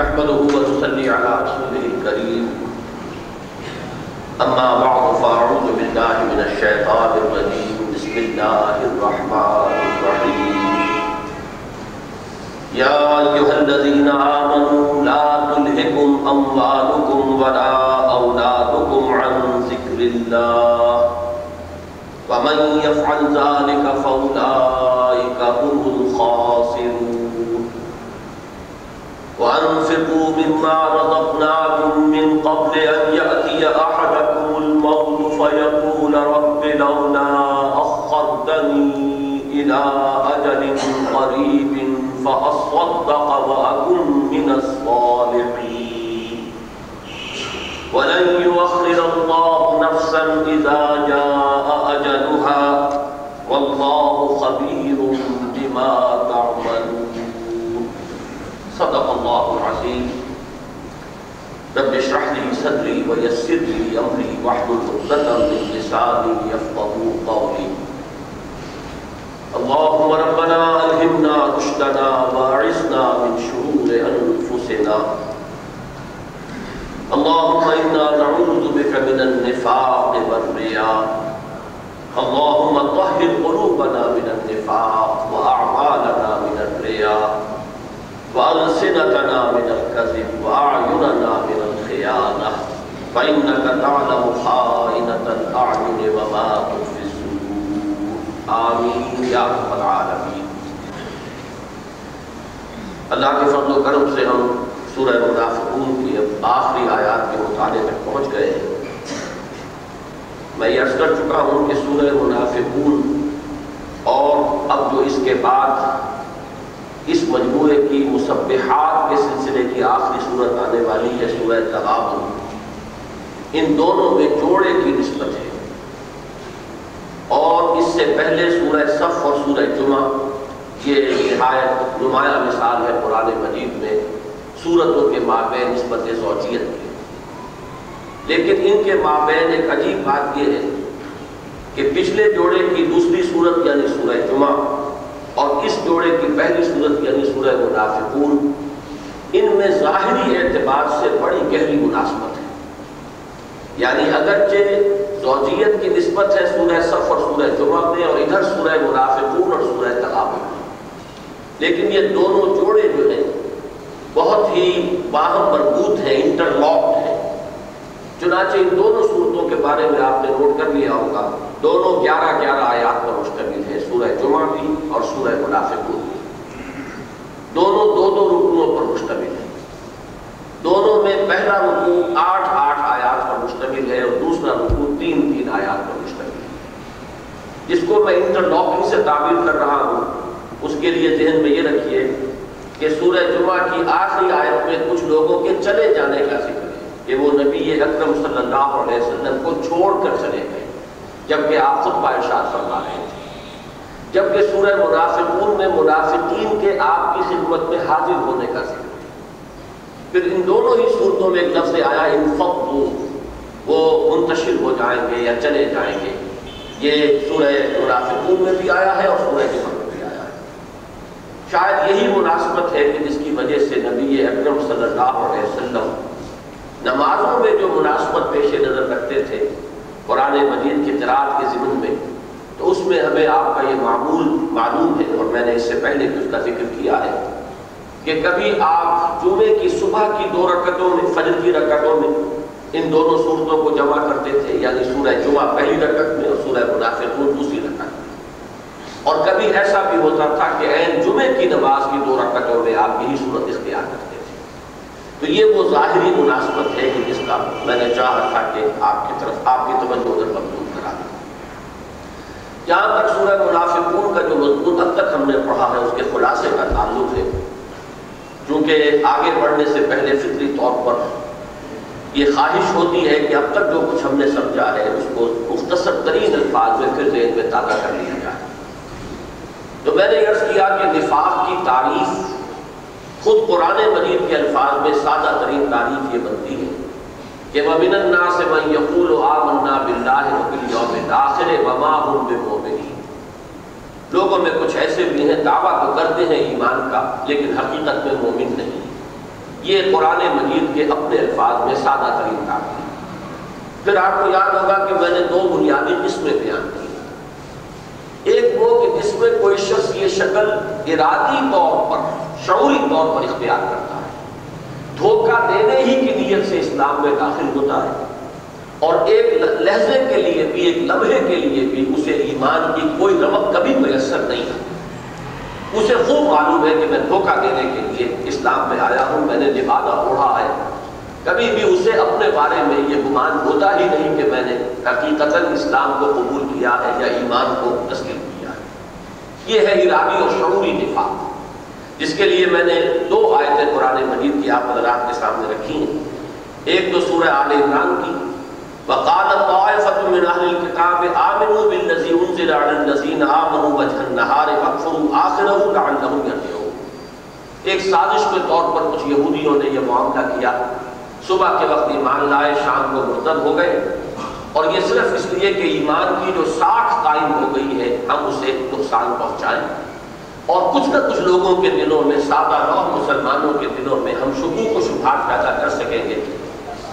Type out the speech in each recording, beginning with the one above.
نحمده ونصلي على رسوله الكريم. أما بعد، فأعوذ بالله من الشيطان الرجيم. بسم الله الرحمن الرحيم. يا أيها الذين آمنوا، لا تلهكم أموالكم ولا أولادكم عن ذكر الله. ومن يفعل ذلك فأولئك هم الخاسرون. وأنفقوا مما رزقناكم من قبل أن يأتي أحدكم الموت فيقول رب لولا أخرتني إلى أجل قريب فأصدق وأكن من الصالحين. ولن يؤخر الله نفسا إذا جاء أجلها. والله خبير بما تعملون. صدق الله العظيم رب اشرح لي صدري ويسر لي أمري واحلل عقدة من لساني يفقهوا قولي اللهم ربنا ألهمنا رشدنا وأعذنا من شرور أنفسنا اللهم إنا نعوذ بك من النفاق والرياء اللهم طهر قلوبنا من النفاق وأعمالنا من الرياء وألسنتنا من الكذب وأعيننا من الخيانة فإنك تعلم خائنة الأعين وما تخفي الصدور آمين يا رب العالمين. اللہ کے فضل و کرم سے ہم سورہ منافقون کی اب آخری آیات کے مطالعے تک پہنچ گئے ہیں۔ میں یہ عرض کر چکا ہوں کہ سورہ منافقون اور اب جو اس کے بعد اس مجموعے مصبحات کے سلسلے کی آخری صورت آنے والی ہے، سورہ تغابن۔ ان دونوں میں جوڑے کی نسبت ہے۔ اور اس سے پہلے سورہ صف اور سورہ جمعہ، یہ نہایت نمایاں مثال ہے قرآن مجید میں صورتوں کے مابین نسبت زوجیت کی۔ لیکن ان کے مابین ایک عجیب بات یہ ہے کہ پچھلے جوڑے کی دوسری صورت یعنی سورہ جمعہ جوڑے کی پہلی صورت یعنی سورہ منافقون ان میں ظاہری اعتبار سے بڑی گہری مناسبت ہے۔ یعنی اگرچہ زوجیت کی نسبت ہے سورہ صف اور سورہ جمعہ میں اور ادھر سورہ منافقون اور سورہ تغابن میں۔ لیکن یہ دونوں جوڑے جو ہیں، بہت ہی باہم مربوط ہیں انٹر لاکڈ ہیں۔ چنانچہ ان دونوں صورتوں کے بارے میں آپ نے نوٹ کر لیا ہوگا۔ دونوں گیارہ گیارہ آیات پر مشتمل ہے سورہ جمعہ بھی اور سورہ منافقون بھی۔ دونوں دو دو رکنوں پر مشتمل ہے دونوں میں پہلا رکوع آٹھ آٹھ آیات پر مشتمل ہے اور دوسرا رکوع تین تین آیات پر مشتمل ہے۔ جس کو میں انٹر لاکنگ سے تعبیر کر رہا ہوں، اس کے لیے ذہن میں یہ رکھیے کہ سورہ جمعہ کی آخری آیت میں کچھ لوگوں کے چلے جانے کا ذکر ہے، کہ وہ نبی اکرم صلی اللہ علیہ وسلم کو چھوڑ کر چلے گئے۔ جبکہ آپ خطبہ ارشاد فرما رہے تھے۔ جبکہ سورہ منافقون میں منافقین کے آپ کی خدمت میں حاضر ہونے کا ذکر۔ پھر ان دونوں ہی صورتوں میں ایک لفظ آیا انفقو وہ منتشر ہو جائیں گے یا چلے جائیں گے۔ یہ سورہ منافقون میں بھی آیا ہے اور سورہ جمعہ میں بھی آیا ہے۔ شاید یہی مناسبت ہے کہ جس کی وجہ سے نبی اکرم صلی اللہ علیہ وسلم نمازوں میں جو مناسبت پیش نظر رکھتے تھے قرآن مجید کی قرآت کے ضمن میں۔ تو اس میں ہمیں آپ کا یہ معمول معلوم ہے اور میں نے اس سے پہلے بھی اس کا ذکر کیا ہے کہ کبھی آپ جمعے کی صبح کی دو رکعتوں میں، فجر کی رکعتوں میں ان دونوں صورتوں کو جمع کرتے تھے یعنی سورہ جمعہ پہلی رکعت میں اور سورہ منافقون دوسری رکعت میں۔ اور کبھی ایسا بھی ہوتا تھا کہ عین جمعے کی نماز کی دو رکعتوں میں آپ یہی صورت اختیار کرتے۔ تھے تو یہ وہ ظاہری مناسبت ہے کہ جس کا میں نے چاہا تھا کہ آپ کی طرف آپ کی توجہ ادھر مبزول کرا دوں جہاں تک سورہ منافقون کا جو مضمون اب تک ہم نے پڑھا ہے، اس کے خلاصے کا تعلق ہے۔ چونکہ آگے بڑھنے سے پہلے فطری طور پر یہ خواہش ہوتی ہے کہ اب تک جو کچھ ہم نے سمجھا ہے، اس کو مختصر ترین الفاظ میں پھر ذہن میں تازہ کر لیا جائے۔ تو میں نے عرض کیا کہ نفاق کی تعریف خود قرآن مجید کے الفاظ میں سادہ ترین تعریف یہ بنتی ہے کہ وَمِنَ النَّاسِ مَنْ يَقُولُ آمَنَّا بِاللَّهِ وَبِالْيَوْمِ الْآخِرِ وَمَا هُمْ بِمُؤْمِنِينَ۔ لوگوں میں کچھ ایسے بھی ہیں، دعویٰ تو کرتے ہیں ایمان کا، لیکن حقیقت میں مومن نہیں۔ یہ قرآن مجید کے اپنے الفاظ میں سادہ ترین تعبیر پھر آپ کو یاد ہوگا کہ میں نے دو بنیادی قسمیں بیان کی۔ ایک وہ کہ جس میں کوئی شخص یہ شکل ارادی طور پر، شعوری طور پر اختیار کرتا ہے۔ دھوکہ دینے ہی کی نیت سے اسلام میں داخل ہوتا ہے۔ اور ایک لہجے کے لیے بھی، ایک لمحے کے لیے بھی اسے ایمان کی کوئی رمق، کبھی میسر نہیں ہے۔ اسے خوب معلوم ہے کہ میں دھوکہ دینے کے لیے اسلام میں آیا ہوں، میں نے لبادہ اوڑھا ہے۔ کبھی بھی اسے اپنے بارے میں یہ گمان ہوتا ہی نہیں کہ میں نے حقیقت اسلام کو قبول کیا ہے یا ایمان کو تسلیم کیا ہے۔ یہ ہے ارادی اور شعوری دفاع جس کے لیے میں نے دو آیتیں قرآن مجید کی آپ حضرات کے سامنے رکھی ہیں۔ ایک تو سورہ آل عمران کی، وقال طائفة من اهل الكتاب آمنوا بالذي انزل على الذين آمنوا وجه النهار واكفروا آخره لعلهم يرجعون ایک سازش کے طور پر کچھ یہودیوں نے یہ معاملہ کیا۔ صبح کے وقت ایمان لائے، شام کو مرتد ہو گئے۔ اور یہ صرف اس لیے کہ ایمان کی جو ساکھ قائم ہو گئی ہے، ہم اسے نقصان پہنچائیں۔ اور کچھ نہ کچھ لوگوں کے دلوں میں، سادہ لو مسلمانوں کے دلوں میں ہم شکوک و شبہات پیدا کر سکیں گے۔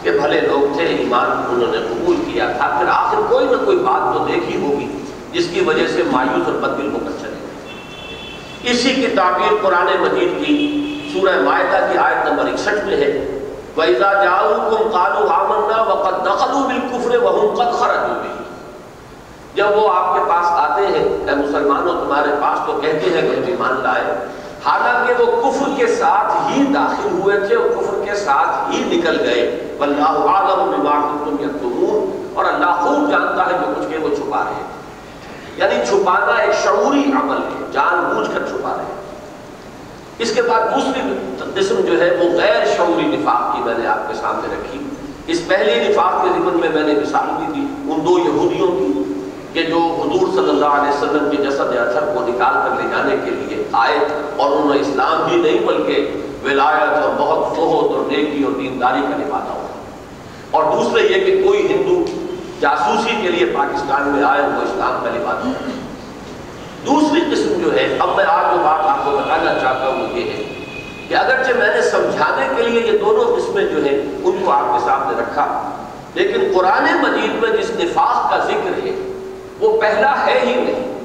کہ بھلے لوگ تھے، ایمان انہوں نے قبول کیا تھا۔ پھر آخر کوئی نہ کوئی بات تو دیکھی ہوگی، جس کی وجہ سے مایوس اور بدل ہو کر چلے اسی کی تعبیر قرآن مجید کی سورہ معاہدہ کی آیت نمبر اکسٹھ میں ہے۔ وَإِذَا جَاءُوكُمْ قَالُوا آمَنَّا وَقَدْ دَخَلُوا بِالْكُفْرِ وَهُمْ قَدْ خَرَجُوا بِهِ۔ جب وہ آپ کے پاس آتے ہیں، اے مسلمانوں، تمہارے پاس تو کہتے ہیں کہ ہم ایمان لائے۔ حالانکہ وہ کفر کے ساتھ ہی داخل ہوئے تھے، اور کفر کے ساتھ ہی نکل گئے۔ واللہ عالم بما کنتم یکتمون اور اللہ خوب جانتا ہے جو کچھ کہ وہ چھپا رہے ہیں۔ یعنی چھپانا ایک شعوری عمل ہے، جان بوجھ کر چھپا رہے ہیں۔ اس کے بعد دوسری قسم جو ہے وہ غیر شعوری نفاق کی میں نے آپ کے سامنے رکھی۔ اس پہلی نفاق کے ذکر میں میں نے مثال دی تھی ان دو یہودیوں کی کہ جو حضور صلی اللہ علیہ وسلم کے جسد اثر کو نکال کر لے جانے کے لیے آئے اور انہوں نے اسلام ہی نہیں بلکہ ولایت اور بہت فہت اور نیکی اور دینداری کا نبھانا ہوا۔ اور دوسرے یہ کہ کوئی ہندو جاسوسی کے لیے پاکستان میں آئے وہ اسلام کا نبھانا ہوا۔ دوسری قسم جو ہے، اب میں آج جو بات آپ کو بتانا چاہتا ہوں وہ یہ ہے کہ اگرچہ میں نے سمجھانے کے لیے یہ دونوں قسمیں جو ہیں، ان کو آپ کے سامنے رکھا، لیکن قرآن مجید میں جس نفاق کا ذکر ہے، وہ پہلا ہے ہی نہیں۔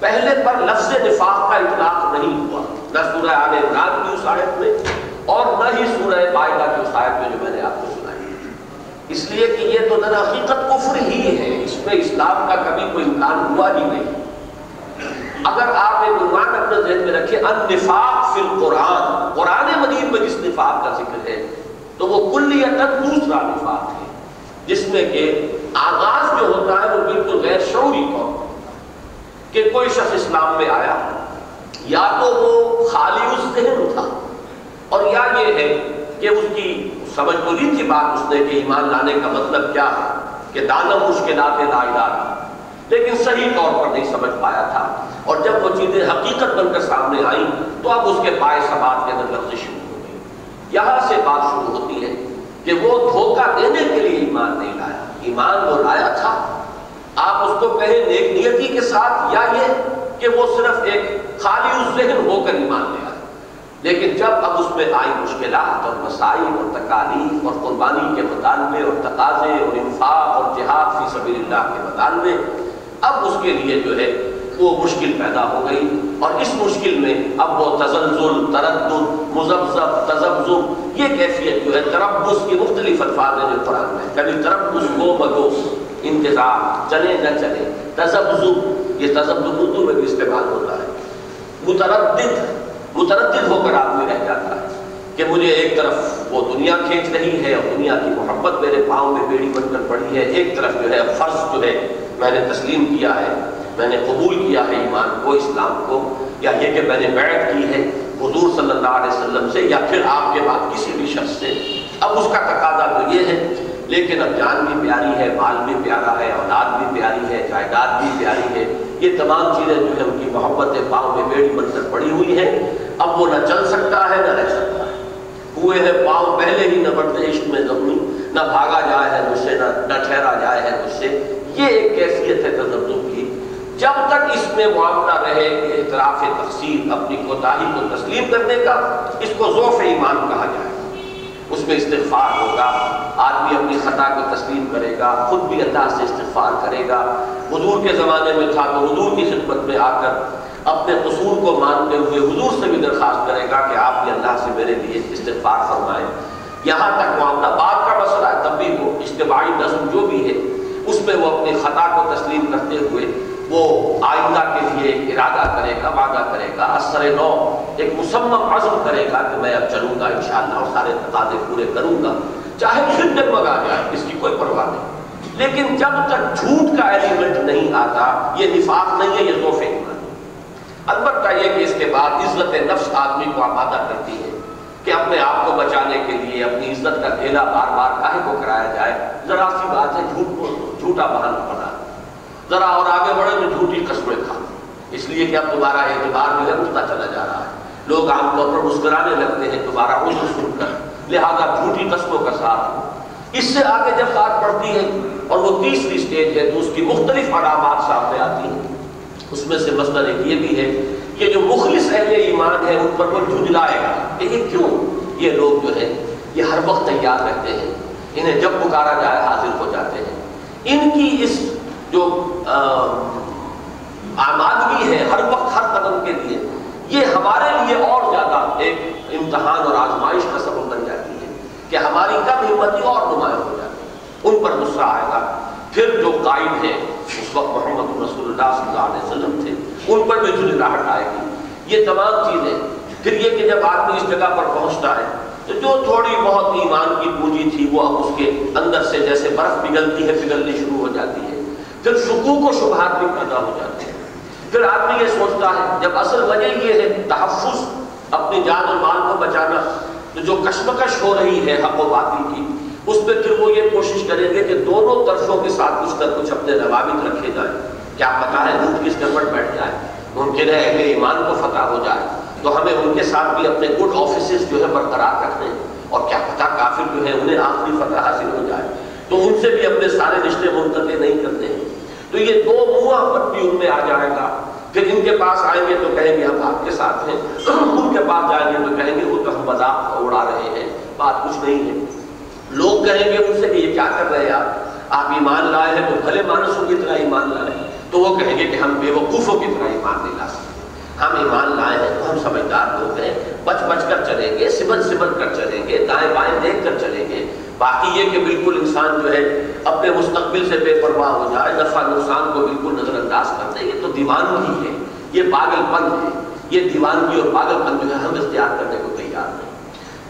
پہلے پر لفظ نفاق کا اطلاق نہیں ہوا، نہ سورہ آل عمران کی اس آیت میں، اور نہ ہی سورہ معاہدہ کی اس آیت میں جو میں نے آپ کو سنائی۔ اس لیے کہ یہ تو در حقیقت کفر ہی ہے، اس میں اسلام کا کبھی کوئی امکان ہوا ہی نہیں۔ اگر آپ ایک عنوان اپنے ذہن میں رکھیں ان نفاق فی القرآن، قرآن مجید میں جس نفاق کا ذکر ہے، تو وہ کلیتاً دوسرا نفاق ہے، جس میں کہ آغاز جو ہوتا ہے وہ بالکل غیر شعوری طور کہ کوئی شخص اسلام میں آیا، یا تو وہ خالی اس ذہن تھا، اور یا یہ ہے کہ اس کی سمجھ تو نہیں تھی بات اس نے کہ ایمان لانے کا مطلب کیا ہے، کہ دانم مشکلات لا الہ لیکن صحیح طور پر نہیں سمجھ پایا تھا۔ اور جب وہ چیزیں حقیقت بن کر سامنے آئیں، تو اب اس کے پائے سبات کے اندر لفظ شروع ہو گئی۔ یہاں سے بات شروع ہوتی ہے کہ وہ دھوکہ دینے کے لیے ایمان نہیں لایا۔ ایمان وہ لایا تھا۔ آپ اس کو کہیں نیک نیتی کے ساتھ یا یہ کہ وہ صرف ایک خالی اس ذہن ہو کر ایمان لے آئے۔ لیکن جب اب اس میں آئی مشکلات اور مسائل اور تکالیف اور قربانی کے مطالبے اور تقاضے اور انفاق اور جہاد فی سبیل اللہ کے مطالبے، اب اس کے لیے جو ہے وہ مشکل پیدا ہو گئی۔ اور اس مشکل میں اب وہ تزلزل، تردد مزبزب تزبزب یہ کیفیت جو ہے تربس کی مختلف الفاظ ہیں جو قرآن میں۔ کبھی تربس گو بگو انتظار، چلے نہ چلے۔ تزبزب یہ تزبزب اردو میں بھی استعمال ہوتا ہے۔ متردد متردد ہو کر آدمی رہ جاتا ہے کہ مجھے ایک طرف وہ دنیا کھینچ رہی ہے اور دنیا کی محبت میرے پاؤں میں بیڑی بن کر پڑی ہے۔ ایک طرف جو ہے، فرض جو ہے، میں نے تسلیم کیا ہے۔ میں نے قبول کیا ہے ایمان کو، اسلام کو، یا یہ کہ میں نے بیعت کی ہے حضور صلی اللہ علیہ وسلم سے، یا پھر آپ کے بعد کسی بھی شخص سے۔ اب اس کا تقاضا تو یہ ہے، لیکن اب جان بھی پیاری ہے، مال بھی پیارا ہے، اولاد بھی پیاری ہے، جائیداد بھی پیاری ہے۔ یہ تمام چیزیں جو ہے ان کی محبت پاؤں میں بیڑی بن کر پڑی ہوئی ہیں اب وہ نہ چل سکتا ہے، نہ رہ سکتا ہے۔ ہوئے ہیں پاؤں پہلے ہی نہ بڑھتے عشق میں زخمی نہ بھاگا جائے ہے مجھ سے نہ ٹھہرا جائے ہے مجھ سے۔ یہ ایک کیفیت ہے تجربوں کی۔ جب تک اس میں معاملہ رہے اعتراف تقسیم اپنی کوتاہی کو تسلیم کرنے کا اس کو ذوف ایمان کہا جائے۔ اس میں استغفار ہوگا، آدمی اپنی خطا کو تسلیم کرے گا، خود بھی اللہ سے استغفار کرے گا۔ حضور کے زمانے میں تھا تو حضور کی خدمت میں آ کر اپنے قصور کو مانتے ہوئے حضور سے بھی درخواست کرے گا کہ آپ بھی اللہ سے میرے لیے استغفار فرمائیں۔ یہاں تک معاملہ بات کا مسئلہ ہے تب بھی وہ اجتماعی نظم جو بھی ہے، اس میں وہ اپنی خطا کو تسلیم کرتے ہوئے وہ آئندہ کے لیے ایک ارادہ کرے گا، وعدہ کرے گا اثر نو ایک مسمم عزم کرے گا کہ میں اب چلوں گا، انشاءاللہ اور سارے تقاضے پورے کروں گا۔ چاہے پھر جگمگا جائے اس کی کوئی پرواہ نہیں۔ لیکن جب تک جھوٹ کا ایلیمنٹ نہیں آتا، یہ نفاق نہیں ہے، یہ ذوف البتہ یہ کہ اس کے بعد عزت نفس آدمی کو آمادہ کرتی ہے کہ اپنے آپ کو بچانے کے لیے، اپنی عزت کا ڈھیلا بار بار کاہے کو کرایا جائے۔ ذرا سی بات ہے، جھوٹ کو جھوٹا بہانا بنا ذرا اور آگے بڑھے تو جھوٹی قسمیں کھا۔ اس لیے کہ اب تمہارا اعتبار جو ہے چلا جا رہا ہے۔ لوگ عام طور پر مسکرانے لگتے ہیں، تمہارا عذر سن کر۔ لہذا جھوٹی قسموں کا ساتھ۔ اس سے آگے جب بات پڑتی ہے اور وہ تیسری سٹیج ہے تو اس کی مختلف علامات سامنے آتی ہیں۔ اس میں سے مسئلہ ایک یہ بھی ہے کہ جو مخلص اہل ایمان ہے ان پر وہ جھجلائے گا۔ کہ یہ کیوں؟ یہ لوگ جو ہے یہ ہر وقت تیار رہتے ہیں۔ انہیں جب پکارا جائے، حاضر ہو جاتے ہیں۔ ان کی اس جو آمادگی ہے ہر وقت، ہر قدم کے لیے، یہ ہمارے لیے اور زیادہ ایک امتحان اور آزمائش کا سبب بن جاتی ہے کہ ہماری کم ہمتی اور نمایاں ہو جاتی ہے۔ ان پر غصہ آئے گا۔ پھر جو قائم ہے اس وقت محمد رسول اللہ صلی اللہ علیہ وسلم تھے، ان پر بھی جھجلاہٹ آئے گی۔ یہ تمام چیزیں۔ پھر یہ کہ جب آدمی اس جگہ پر پہنچتا ہے، تو جو تھوڑی بہت ایمان کی پونجی تھی، وہ اب اس کے اندر سے جیسے برف پگھلتی ہے، پگھلنی شروع ہو جاتی ہے۔ پھر شکوک و شبہات بھی پیدا ہو جاتے ہیں۔ پھر آدمی یہ سوچتا ہے، جب اصل وجہ یہ ہے تحفظ، اپنی جان اور مال کو بچانا، تو جو کشمکش ہو رہی ہے حق و باطل کی، اس پہ پھر وہ یہ کوشش کریں گے کہ دونوں طرفوں کے ساتھ کچھ نہ کچھ اپنے روابط رکھے جائیں۔ کیا پتا ہے روٹ کس کے بیٹھ جائے؟ ممکن ہے اہل ایمان کو فتح ہو جائے۔ تو ہمیں ان کے ساتھ بھی اپنے گڈ آفیسز جو ہے برقرار رکھنے اور کیا پتا کافر جو ہے انہیں آخری فتح حاصل ہو جائے۔ تو ان سے بھی اپنے سارے رشتے منتقل نہیں کرتے۔ ہیں تو یہ دو منہ پت بھی ان میں آ جائے گا۔ پھر ان کے پاس آئیں گے تو کہیں گے ہم آپ کے ساتھ ہیں۔ ان کے پاس جائیں گے تو کہیں گے وہ تو ہم مذاق اڑا رہے ہیں۔ بات کچھ نہیں ہے۔ لوگ کہیں گے ان سے کہ یہ کیا کر رہے ہیں آپ؟ آپ ایمان لائے ہیں تو بھلے مانسوں کی طرح ایمان لائے تو وہ کہیں گے کہ ہم بے وقوفوں کی طرح ایمان نہیں لا سکتے۔ ہم ایمان لائے ہیں تو ہم سمجھدار لوگ ہیں۔ بچ بچ کر چلیں گے سمن سمن کر چلیں گے، دائیں بائیں دیکھ کر چلیں گے۔ باقی یہ کہ بالکل انسان جو ہے اپنے مستقبل سے بے پرواہ ہو جائے، نفع نقصان کو بالکل نظر انداز کر دے، یہ تو دیوانگی ہے، یہ پاگل پن ہے، یہ دیوانگی اور پاگل پن جو ہے ہم اختیار کرنے کو تیار نہیں۔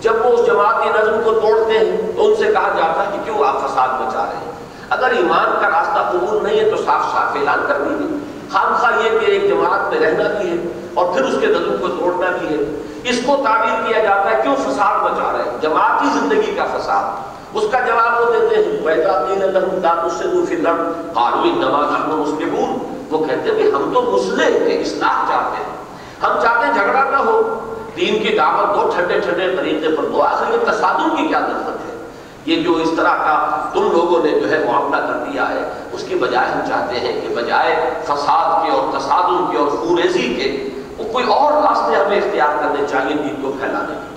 جب وہ اس جماعت کی نظم کو توڑتے ہیں تو ان سے کہا جاتا ہے کہ کیوں آپ فساد مچا رہے ہیں؟ اگر ایمان کا راستہ قبول نہیں ہے تو صاف صاف اعلان کر دیجیے خام خواہ یہ کہ ایک جماعت میں رہنا بھی ہے اور پھر اس کے نظم کو توڑنا بھی ہے۔ اس کو تعبیر کیا جاتا ہے، کیوں فساد مچا رہے ہیں؟ جماعتی زندگی کا فساد۔ اس کا جواب وہ دیتے ہیں پیدا دین اللہ دان اس سے دوسری لڑ قانوی نماز ہم مسلمون وہ کہتے ہیں ہم تو مسلم ہیں اصلاح چاہتے ہیں۔ ہم چاہتے ہیں جھگڑا نہ ہو۔ دین کی دعوت دو ٹھنڈے ٹھنڈے طریقے پر دو آخر یہ تصادم کی کیا ضرورت ہے؟ یہ جو اس طرح کا تم لوگوں نے جو ہے معاملہ کر دیا ہے، اس کی بجائے ہم چاہتے ہیں کہ بجائے فساد کے اور تصادم کے اور خوریزی کے، وہ کوئی اور راستے ہمیں اختیار کرنے چاہیے دین کو پھیلانے کے۔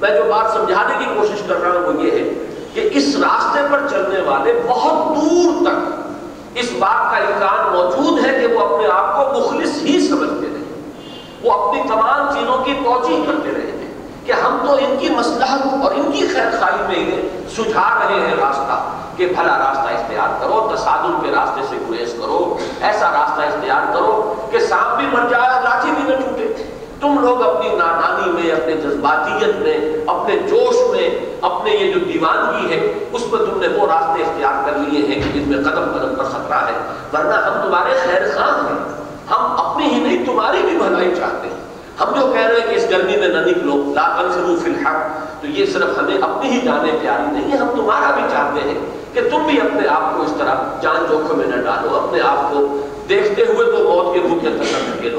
میں جو بات سمجھانے کی کوشش کر رہا ہوں وہ یہ ہے کہ اس راستے پر چلنے والے بہت دور تک اس بات کا امکان موجود ہے کہ وہ اپنے آپ کو مخلص ہی سمجھتے رہے۔ وہ اپنی تمام چیزوں کی توجہ کرتے رہے ہیں کہ ہم تو ان کی مسلحت اور ان کی خیر خائی میں سجھا رہے ہیں راستہ کہ بھلا راستہ اختیار کرو، تصادم کے راستے سے گریز کرو، ایسا راستہ اختیار کرو کہ سانپ بھی مر جائے اور لاٹھی بھی نہ ٹوٹے۔ تم لوگ اپنی نادانی میں، اپنے جذباتیت میں، اپنے جوش میں، اپنے یہ جو دیوانگی ہے، اس میں تم نے وہ راستے اختیار کر لیے ہیں کہ جن میں قدم قدم پر خطرہ ہے۔ ورنہ ہم تمہارے خیر خان ہیں۔ ہم اپنی ہی نہیں، تمہاری بھی بھلائی چاہتے ہیں۔ ہم جو کہہ رہے ہیں کہ اس گرمی میں نہ نکلو، لا تنفروا فی الحق تو یہ صرف ہمیں اپنی ہی جانیں پیاری نہیں، ہم تمہارا بھی چاہتے ہیں کہ تم بھی اپنے آپ کو اس طرح جان جوکھم میں نہ ڈالو، اپنے آپ کو دیکھتے ہوئے تو موت کے منہ کے اندر نہ دھکے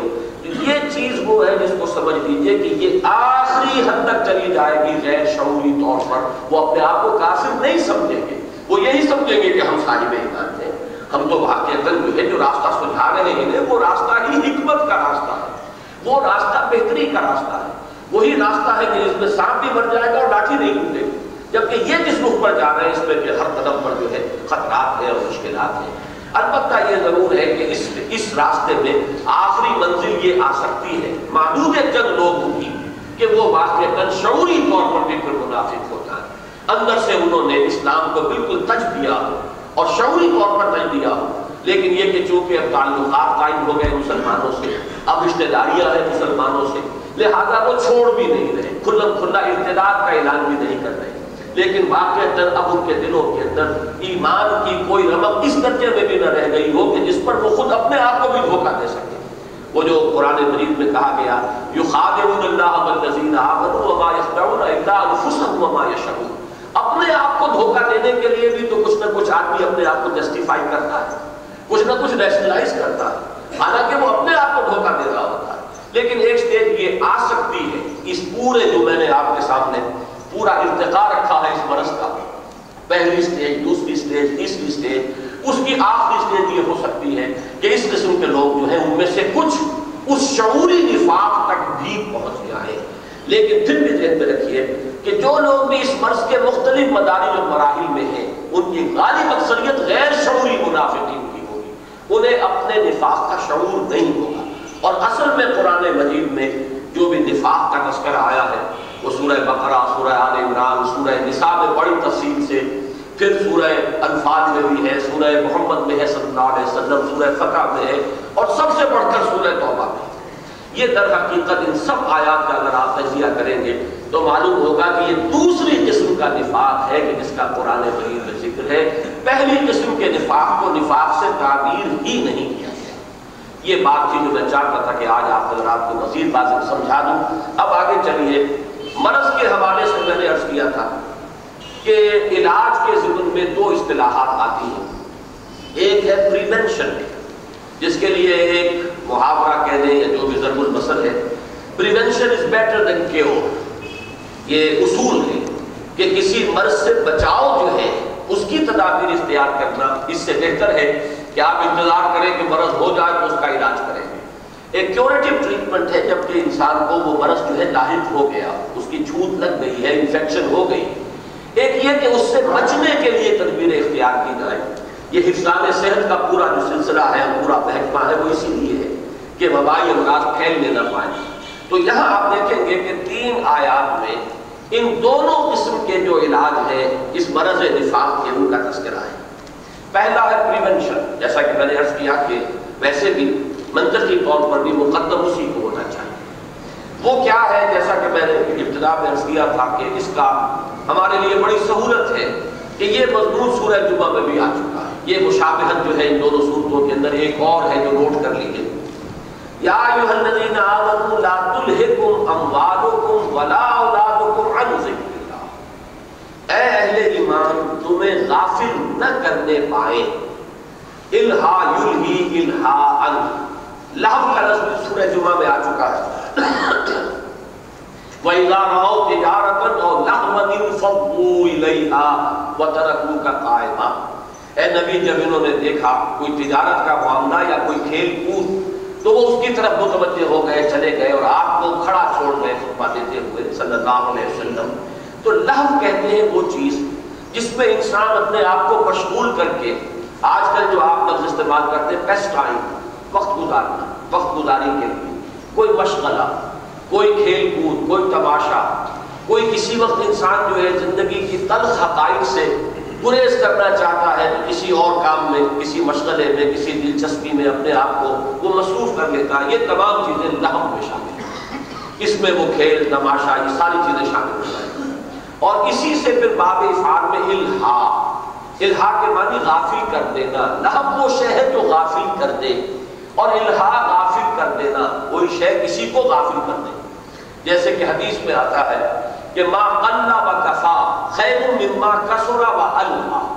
یہ چیز وہ ہے جس کو سمجھ لیجیے کہ یہ آخری حد تک چلی جائے گی غیر شعوری طور پر۔ وہ اپنے آپ کو کافر نہیں سمجھیں گے۔ وہ یہی سمجھیں گے کہ ہم صاحب ایمان ہیں۔ ہم تو واقع جو ہے جو راستہ سجھا رہے ہیں، وہ راستہ ہی حکمت کا راستہ ہے۔ وہ راستہ بہتری کا راستہ ہے۔ وہی راستہ ہے کہ جس میں سانپ بھی مر جائے گا اور لاٹھی نہیں ٹوٹے جبکہ یہ جس رخ پر جا رہے ہیں، اس میں کہ ہر قدم پر جو ہے خطرات ہیں اور مشکلات ہیں۔ البتہ یہ ضرور ہے کہ اس اس راستے میں آخری منزل یہ آ سکتی ہے۔ معدود چند لوگوں کی کہ وہ واقع شعوری طور پر بھی پھر منافق ہوتا ہے۔ اندر سے انہوں نے اسلام کو بالکل تج دیا ہو اور شعوری طور پر تج دیا ہو۔ لیکن یہ کہ چونکہ اب تعلقات قائم ہو گئے مسلمانوں سے، اب رشتے داریاں ہیں مسلمانوں سے، لہذا وہ چھوڑ بھی نہیں رہے، کھلم کھلا ارتداد کا اعلان بھی نہیں کر رہے۔ لیکن واقع در اب ان کے دلوں کے اندر ایمان کی کوئی رمق اس درجے میں بھی نہ رہ گئی ہو کہ جس پر وہ خود اپنے آپ کو بھی دھوکہ دے سکے وہ جو قرآن مجید میں کہا گیا یو یخادعون اللہ والذین آمنوا وما یخدعون الا انفسهم وما یشعرون۔ اپنے آپ کو دھوکہ دینے کے لیے بھی تو کچھ نہ کچھ آدمی اپنے آپ کو جسٹیفائی کرتا ہے، کچھ نہ کچھ ریشنلائز کرتا ہے۔ حالانکہ وہ اپنے آپ کو دھوکہ دے رہا ہوتا ہے۔ لیکن ایک سٹیج یہ آ سکتی ہے، اس پورے جو میں نے آپ کے سامنے پورا ارتقا رکھا ہے اس مرض کا۔ پہلی سٹیج دوسری سٹیج تیسری سٹیج اس کی آخری سٹیج یہ ہو سکتی ہے کہ اس قسم کے لوگ جو ہیں ان میں سے کچھ اس شعوری نفاق تک بھی پہنچ جائیں لیکن پھر بھی ذہن میں رکھیے کہ جو لوگ بھی اس مرض کے مختلف مدارج و مراحل میں ہیں، ان کی غالب اکثریت غیر شعوری منافقین کی ہوگی۔ انہیں اپنے نفاق کا شعور نہیں ہوگا۔ اور اصل میں قرآن مجید میں جو بھی نفاق کا تذکرہ آیا ہے وہ سورہ بقرہ، سورہ آل عمران، سورہ نساء میں بڑی تفصیل سے، پھر سورہ انفال میں بھی ہے، سورہ محمد میں ہے صلی اللہ علیہ وسلم، سورہ فتح میں ہے، اور سب سے بڑھ کر سورہ توبہ میں یہ در حقیقت ان سب آیات کا اگر آپ تجزیہ کریں گے، تو معلوم ہوگا کہ یہ دوسری قسم کا نفاق ہے کہ جس کا قرآن مجید میں ذکر ہے۔ پہلی قسم کے نفاق کو نفاق سے تعبیر ہی نہیں کیا گیا۔ یہ بات تھی جو میں چاہتا تھا کہ آج آپ حضرات کو مزید بات سمجھا دوں۔ اب آگے چلیے۔ مرض کے حوالے سے میں نے عرض کیا تھا کہ علاج کے ضمن میں دو اصطلاحات آتی ہیں۔ ایک ہے پریونشن جس کے لیے ایک محاورہ کہہ دیں یا جو بھی ضرب المثل ہے۔ Prevention is better than cure یہ اصول ہے کہ کسی مرض سے بچاؤ جو ہے، اس کی تدابیر اختیار کرنا اس سے بہتر ہے۔ کہ آپ انتظار کریں کہ مرض ہو جائے تو اس کا علاج کریں۔ ایک کیوریٹیو ٹریٹمنٹ ہے جبکہ انسان کو وہ مرض جو ہے لاحق ہو گیا، اس کی چھوت لگ گئی ہے انفیکشن ہو گئی۔ ایک یہ کہ اس سے بچنے کے لیے تدبیر اختیار کی جائے۔ یہ حفظان صحت کا پورا جو سلسلہ ہے، پورا محکمہ ہے، وہ اسی لیے ہے کہ وبائی امراض پھیلنے نہ پائیں۔ تو یہاں آپ دیکھیں گے کہ تین آیات میں ان دونوں قسم کے جو علاج ہیں، اس مرض نفاق کے ان کا تذکرہ ہے۔ پہلا ہے پریونشن جیسا کہ میں نے عرض کیا کہ ویسے بھی منطقی طور پر بھی مقدم اسی کو ہونا چاہیے۔ وہ کیا ہے؟ جیسا کہ میں نے ابتدا میں عرض کیا تھا کہ اس کا ہمارے لیے بڑی سہولت ہے کہ یہ مضمون سورہ جمعہ میں بھی آ چکا ہے۔ یہ مشابہت جو ہے ان دونوں صورتوں کے اندر ایک اور ہے جو نوٹ کر لیجیے یا ایھا الذین آمنوا لا تلہکم اموالکم ولا اولادکم عن ذکر اللہ اے اہل ایمان، تمہیں غافل نہ کرنے پائیں۔ الہا یلہی الہا ان لہو کا لفظ سورہ جمعہ میں آ چکا ہے۔ وَإِذَا رَأَوْا تِجَارَةً أَوْ لَهْوًا انفضوا إِلَيْهَا وَتَرَكُوكَ قَائِمًا۔ اے نبی، جب انہوں نے دیکھا کوئی تجارت کا معاملہ یا کوئی کھیل کود، تو وہ اس کی طرف متوجہ ہو گئے، چلے گئے اور آپ کو کھڑا چھوڑ گئے خطبہ دیتے ہوئے صلی اللہ علیہ وسلم۔ تو لہو کہتے ہیں وہ چیز جس میں انسان اپنے آپ کو مشغول کر کے آج کل جو آپ لفظ استعمال کرتے ہیں پیسٹ ٹائم وقت گزارنا، وقت گزاری کے لیے۔ کوئی مشغلہ، کوئی کھیل کود، کوئی تماشا، کوئی کسی وقت انسان جو ہے زندگی کی تلخ حقائق سے گریز کرنا چاہتا ہے تو کسی اور کام میں، کسی مشغلے میں، کسی دلچسپی میں اپنے آپ کو وہ مصروف کر لیتا ہے۔ یہ تمام چیزیں لہم میں شامل ہیں۔ اس میں وہ کھیل، تماشا، یہ ساری چیزیں شامل ہو جائیں اور اسی سے پھر باب افعال میں الہا۔ الہا کے معنی غافل کر دینا لہم وہ شہر جو غافل کر دے۔ اور الہا غافل کر دینا، کوئی شے کسی کو غافل کر دے۔ جیسے کہ حدیث میں آتا ہے کہ ما قلّا و کفا، خیر مما کسرا و الہا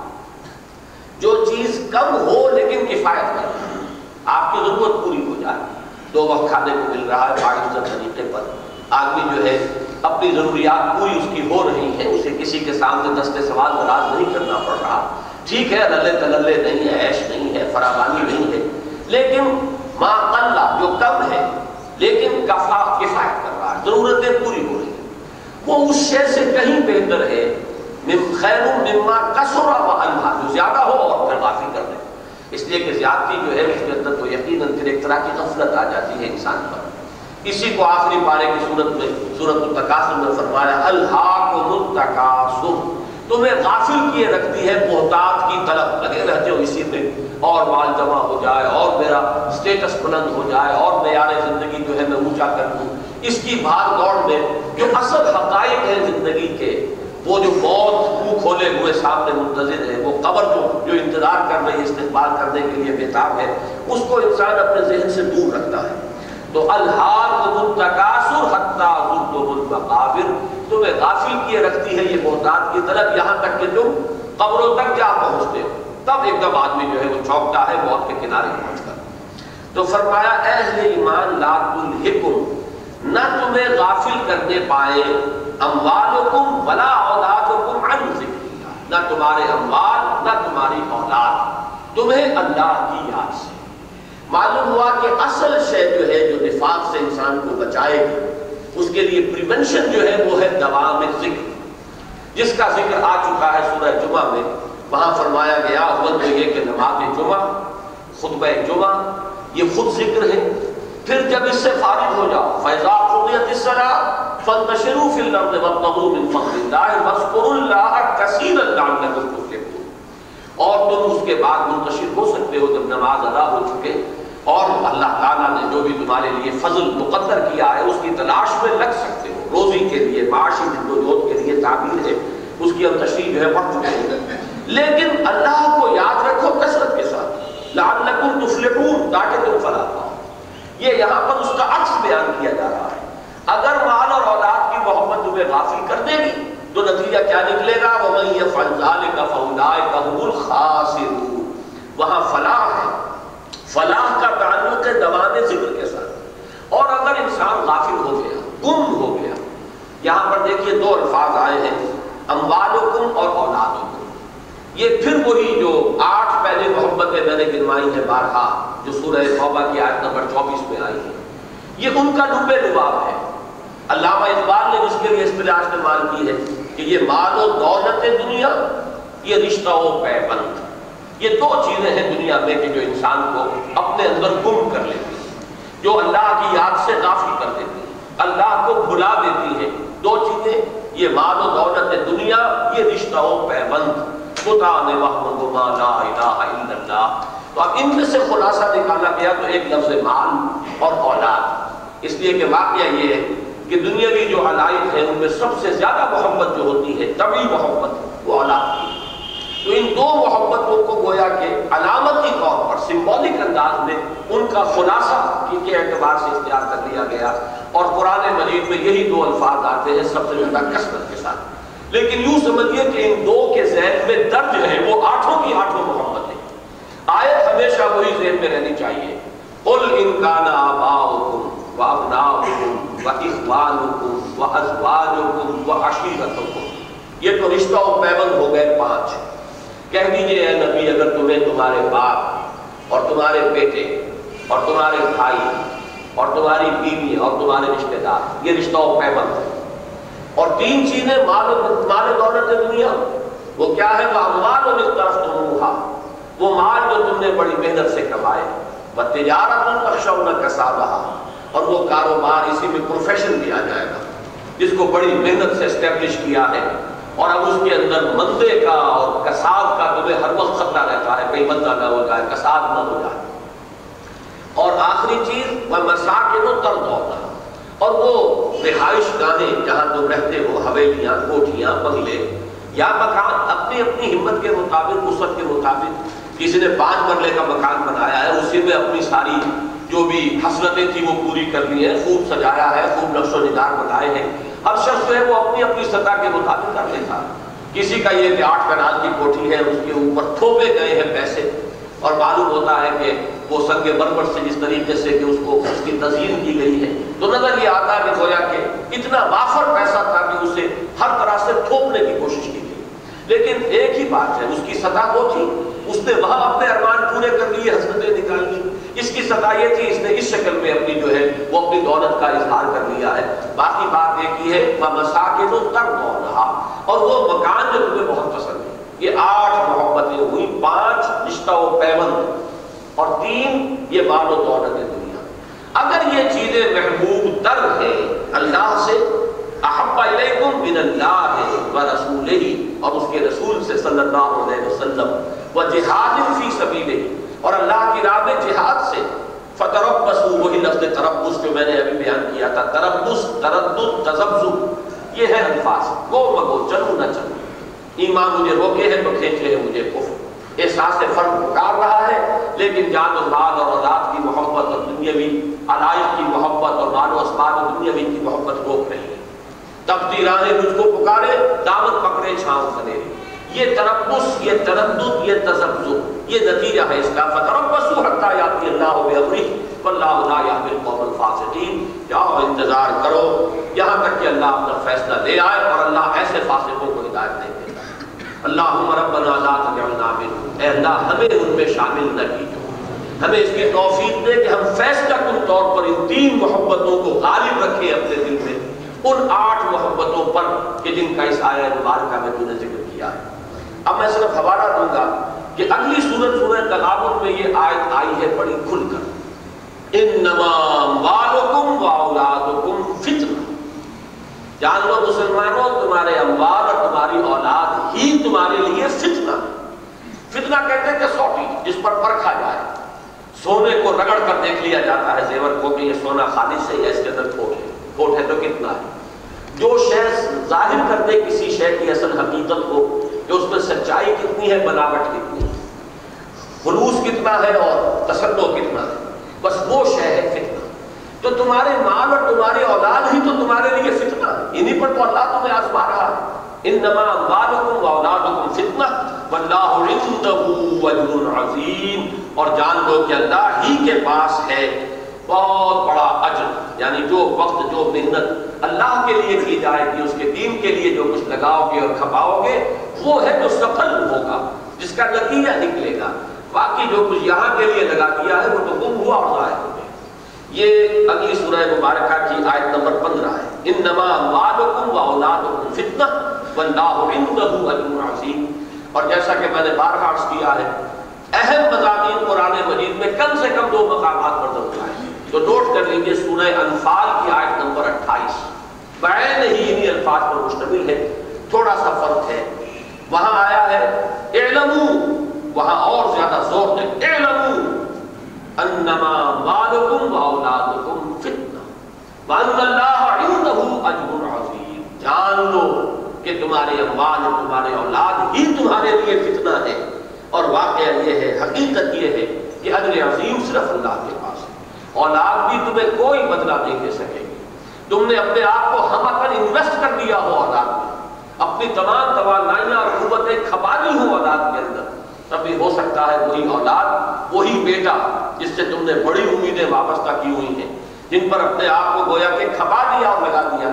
جو چیز کم ہو لیکن کفایت کر آپ کی ضرورت پوری ہو جائے۔ دو وقت کھانے کو مل رہا ہے باعزت طریقے پر۔ آدمی جو ہے، اپنی ضروریات پوری اس کی ہو رہی ہے اسے کسی کے سامنے دستے سوال دراز نہیں کرنا پڑ رہا۔ ٹھیک ہے، للے تللے نہیں ہے، عیش نہیں ہے، فراوانی نہیں ہے۔ لیکن ما اللہ جو کم ہے، لیکن کفا کفایت کر رہا ہے، ضرورتیں پوری ہو رہی ہیں۔ وہ اس شے سے کہیں بہتر ہے خیر مما کسرا و اللہ جو زیادہ ہو اور پھر غافل کر دے۔ اس لیے کہ زیادتی جو ہے، اس کے اندر تو یقیناً پھر ایک طرح کی غفلت آ جاتی ہے انسان پر۔ اسی کو آخری پارے کی صورت میں، صورت التقاصر میں فرمایا، الحاق التقاصر تمہیں غافل کیے رکھتی ہے، محتاط کی طلب لگے رہتے ہو اسی میں۔ اور مال جمع ہو جائے اور میرا سٹیٹس بلند ہو جائے اور معیار زندگی جو ہے میں اونچا کر دوں۔ اس کی بھاگ دوڑ میں جو اصل حقائق ہیں زندگی کے، وہ جو موت منہ کھولے ہوئے سامنے منتظر ہے وہ قبر جو جو انتظار کر رہی ہے، استقبال کرنے کے لیے بےتاب ہے، اس کو انسان اپنے ذہن سے دور رکھتا ہے۔ تو الحاق منتقاصر المقابر۔ تمہیں غافل کیے رکھتی ہے یہ محتاط کی طرف یہاں تک کہ تم قبروں تک جا پہنچتے ہو۔ تب ایک دم آدمی جو ہے وہ چوکتا ہے موت کے کنارے پہنچ کر۔ تو فرمایا اہل ایمان، لا تلحکم نہ تمہیں غافل کرنے پائے اموالکم ولا اولادکم عن ذکر نہ تمہارے اموال، نہ تمہاری اولاد، تمہیں اللہ کی یاد سے۔ معلوم ہوا کہ اصل شے جو ہے، جو نفاق سے انسان کو بچائے گی، اس کے لیے پریونشن جو ہے، وہ ہے دوام ذکر۔ جس کا ذکر آ چکا ہے سورہ جمعہ میں وہاں فرمایا گیا ہوا تو یہ کہ نماز جمعہ، خطبہ جمعہ، یہ خود ذکر ہے۔ پھر جب اس سے فارغ ہو جاؤ فیضا قضیت الصلاۃ فانتشروا فی الارض وابتغوا من فضل اللہ واذکروا اللہ کثیرا لعلکم تفلحون۔ اور تم اس کے بعد منتشر ہو سکتے ہو جب نماز ادا ہو چکے۔ اور اللہ تعالیٰ نے جو بھی تمہارے لیے فضل مقدر کیا ہے، اس کی تلاش میں لگ سکتے ہو۔ روزی کے لیے، معاشی جدوجہد کے لیے تعبیر ہے۔ اس کی ہم تشریح جو ہے، پڑھ چکے ہیں۔ لیکن اللہ کو یاد رکھو کثرت کے ساتھ۔ لعلکم تفلحون، تاکہ تم فلاح پاؤ۔ یہ یہاں پر اس کا عکس بیان کیا جا رہا ہے۔ اگر مال اور اولاد کی محبت تمہیں غافل کر دے گی، تو نتیجہ کیا نکلے گا؟ وَمَنْ يَفْعَلْ ذَلِكَ فَأُولَٰئِكَ هُمُ الْخَاسِرُونَ۔ وہاں فلاح ہے۔ فلاح کا تعلق ہے دوام ذکر کے ساتھ۔ اور اگر انسان غافل ہو گیا، گم ہو گیا، یہاں پر دیکھیے دو الفاظ آئے ہیں۔ اموالکم اور اولادکم۔ یہ پھر وہی جو آٹھ پہلے محبتیں میں نے گنوائی ہیں بارہا، جو سورہ توبہ کی آیت نمبر چوبیس میں آئی ہے یہ ان کا لبے لباب ہے۔ علامہ اقبال نے اس کے لیے اصطلاح استعمال کی ہے کہ یہ مال و دولت دنیا، یہ رشتہ و پیبند۔ یہ دو چیزیں ہیں دنیا میں کہ جو انسان کو اپنے اندر گم کر لیتی ہیں، جو اللہ کی یاد سے غافل کر دیتی ہیں۔ اللہ کو بھلا دیتی ہیں۔ دو چیزیں، یہ مال و دولت دنیا، یہ رشتہ و پیبند۔ خدا نے محمد ما لا الہ الا اللہ۔ تو اب ان میں سے خلاصہ نکالا گیا تو ایک لفظ مال اور اولاد۔ اس لیے کہ واقعہ یہ ہے کہ دنیاوی جو علائق ہیں، ان میں سب سے زیادہ محبت جو ہوتی ہے، طبی محبت، وہ اولاد کی۔ تو ان دو محبتوں کو گویا کہ علامتی طور پر سمبولک انداز میں ان کا خلاصہ کے اعتبار سے اختیار کر لیا گیا۔ اور قرآن مجید میں یہی دو الفاظ آتے ہیں، سب سے زیادہ کثرت کے ساتھ۔ لیکن یوں سمجھیے کہ ان دو کے ذہن میں درد ہے وہ آٹھوں کی آٹھوں محبت ہے۔ آیت ہمیشہ وہی ذہن میں رہنی چاہیے۔ قل ان کان آباؤکم و ابناؤکم و اخوانکم و ازواجکم و عشیرتکم یہ تو رشتہ و پیبند ہو گئے پانچ۔ کہہ دیجیے اے نبی، اگر تمہیں تمہارے باپ اور تمہارے بیٹے اور تمہارے بھائی اور تمہاری بیوی اور تمہارے رشتہ دار، یہ رشتہ و پیبند ہے اور تین چیزیں مال مال دولت دنیا، وہ کیا ہے؟ وہ اموال و مختلف تو وہ مال جو تم نے بڑی محنت سے کمائے۔ وہ تجارت اکشون کسا رہا اور وہ کاروبار اسی میں پروفیشن بھی آ جائے گا، جس کو بڑی محنت سے اسٹیبلش کیا ہے۔ اور اب اس کے اندر مندے کا اور کساد کا تمہیں ہر وقت خطرہ رہتا ہے، کہیں مندہ نہ ہو جائے کساد نہ ہو جائے۔ اور آخری چیز وہ مساکن و ترد ہوتا ہے اور وہ رہائش گاہیں جہاں تم رہتے ہو، حویلیاں، کوٹھیاں، بنگلے، یا مکان اپنی اپنی ہمت کے مطابق، وسعت کے مطابق کسی نے پانچ مرلے کا مکان بنایا ہے، اسی میں اپنی ساری جو بھی حسرتیں تھیں وہ پوری کر لی ہیں، خوب سجایا ہے، خوب نقش و نگار بنائے ہیں۔ ہر شخص جو ہے وہ اپنی اپنی سطح کے مطابق کر لیتا کسی کا یہ کہ آٹھ کنال کی کوٹھی ہے، اس کے اوپر تھوپے گئے ہیں پیسے۔ اور معلوم ہوتا ہے کہ وہ سنگ بربر سے جس طریقے سے کہ اس کو اس کی تزئین کی گئی ہے۔ تو نظر یہ آتا ہے کہ گویا کہ اتنا وافر پیسہ تھا کہ اسے ہر طرح سے تھوپنے کی کوشش کی گئی۔ لیکن ایک ہی بات ہے، اس کی سطح وہ تھی۔ اس نے وہاں اپنے ارمان پورے کر لیے حسرتیں نکال لی۔ اس کی سطح یہ تھی، اس نے اس شکل میں اپنی جو ہے، وہ اپنی دولت کا اظہار کر لیا ہے۔ باقی بات ایک ہی ہے مساکن و تر اور وہ مکان جو تمہیں بہت پسند ہے۔ یہ آٹھ محبتیں ہوئی پانچ رشتہ و پیوند، اور تین یہ مال و دولت دنیا۔ اگر یہ چیزیں محبوب تر ہیں، اللہ سے، احب علیکم من اللہ ہے و رسول ہی اور اس کے رسول سے صلی اللہ علیہ وسلم، و جہاد فی سبیلہ، اور اللہ کی راہ میں جہاد سے، فتربصوا، وہی لفظ تربص جو میں نے ابھی بیان کیا تھا، تربص، تردد، تذبذب، یہ ہے الفاظ گو مگو چلو نہ چلو۔ ایمان مجھے روکے ہیں تو کھینچے ہیں مجھے کفر۔ احساس فرق پکار رہا ہے، لیکن جان و مال اور اولاد کی محبت اور دنیاوی علائق کی محبت اور مال و اسباب و دنیاوی کی محبت روک رہی ہے۔ تبتی راہیں مجھ کو پکارے، دعوت پکڑے، چھاؤں کھنے یہ تربص یہ تردد، یہ تذبذب، یہ نتیجہ ہے اس کا۔ فتربصوا حتى یاتی اللہ بامرہ واللہ لا یهدی القوم الفاسقین۔ جاؤ، انتظار کرو۔ یہاں تک کہ اللہ اپنا فیصلہ لے آئے اور اللہ ایسے فاسقوں کو ہدایت نہیں دیتا اللہم ربنا لا تجعلنا منهم. اے اللہ، ہمیں ان میں شامل نہ کیجو ہمیں اس کی توفیق دے کہ ہم فیصلہ کن طور پر ان تین محبتوں کو غالب رکھیں اپنے دل میں۔ ان آٹھ محبتوں پر کہ جن کا اس آیہ مبارکہ میں تو نے ذکر کیا ہے۔ اب میں صرف حوالہ دوں گا کہ اگلی سورت، سورہ تغابن میں یہ آیت آئی ہے بڑی کھل کر۔ انما اموالکم و اولادکم فتنہ جان لو مسلمانوں، تمہارے اموال اور تمہاری اولاد ہی تمہارے لیے فتنہ فتنہ کہتے ہیں کہ سوٹی، جس پر پرکھا جائے۔ سونے کو رگڑ کر دیکھ لیا جاتا ہے، زیور کو کہ یہ سونا خالص ہے یا اس کے اندر کھوٹ ہے۔ کھوٹ ہے تو کتنا ہے؟ جو شے ظاہر کر دے کسی شے کی اصل حقیقت کو کہ اس میں سچائی کتنی ہے بناوٹ کتنی ہے۔ خلوص کتنا ہے اور تصدو کتنا ہے؟ بس وہ شے ہے فتنہ۔ تو تمہارے مال اور تمہاری اولاد ہی تو تمہارے لیے فتنہ انہی پر تو اللہ تمہیں آزما رہا ہے۔ انما اموالکم و اولادکم فتنہ۔ واللہ عنده اجر عظیم۔ اور جان لو کہ اللہ ہی کے پاس ہے۔ بہت بڑا اجر۔ یعنی جو وقت، جو محنت اللہ کے لیے کی جائے گی، اس کے دین کے لیے جو کچھ لگاؤ گے اور کھپاؤ گے، وہ ہے جو سفل ہوگا، جس کا نتیجہ نکلے گا۔ باقی جو کچھ یہاں کے لیے لگا دیا ہے، وہ تو گم ہوا اور ضائع ہو یہ اگلی سورہ مبارکہ کی آیت نمبر پندرہ ہے۔ انما اموالکم و اولادکم فتنہ واللہ عنده اجر عظیم اور جیسا کہ میں نے بارہا عرض کیا ہے، اہم مضامین قرآن مجید میں کم سے کم دو مقامات پر ضرور آئے تو نوٹ کر لیجیے سورہ انفال کی آیت نمبر اٹھائیس۔ بعین ہی انہی الفاظ پر مشتمل ہے، تھوڑا سا فرق ہے۔ وہاں آیا ہے، اعلمو۔ وہاں اور زیادہ زور دے اعلمو۔ انما مالکم و اولادکم فتنہ وان اللہ عنده اجر عظیم جان لو کہ تمہارے اموال تمہارے اولاد ہی تمہارے لیے فتنہ ہے۔ اور واقعہ یہ ہے، حقیقت یہ ہے کہ اجر عظیم صرف اللہ کے پاس ہے۔ اولاد بھی تمہیں کوئی بدلہ نہیں دے سکے گی۔ تم نے اپنے آپ کو ہم اپن انویسٹ کر دیا ہو اولاد میں۔ اپنی تمام توانائیاں اور قوتیں کھپا دی ہوں اولاد کے اندر۔ تبھی ہو سکتا ہے وہی اولاد، وہی بیٹا جس سے تم نے بڑی امیدیں وابستہ کی ہوئی ہیں، جن پر اپنے آپ کو گویا کہ کھپا دیا اور لگا دیا۔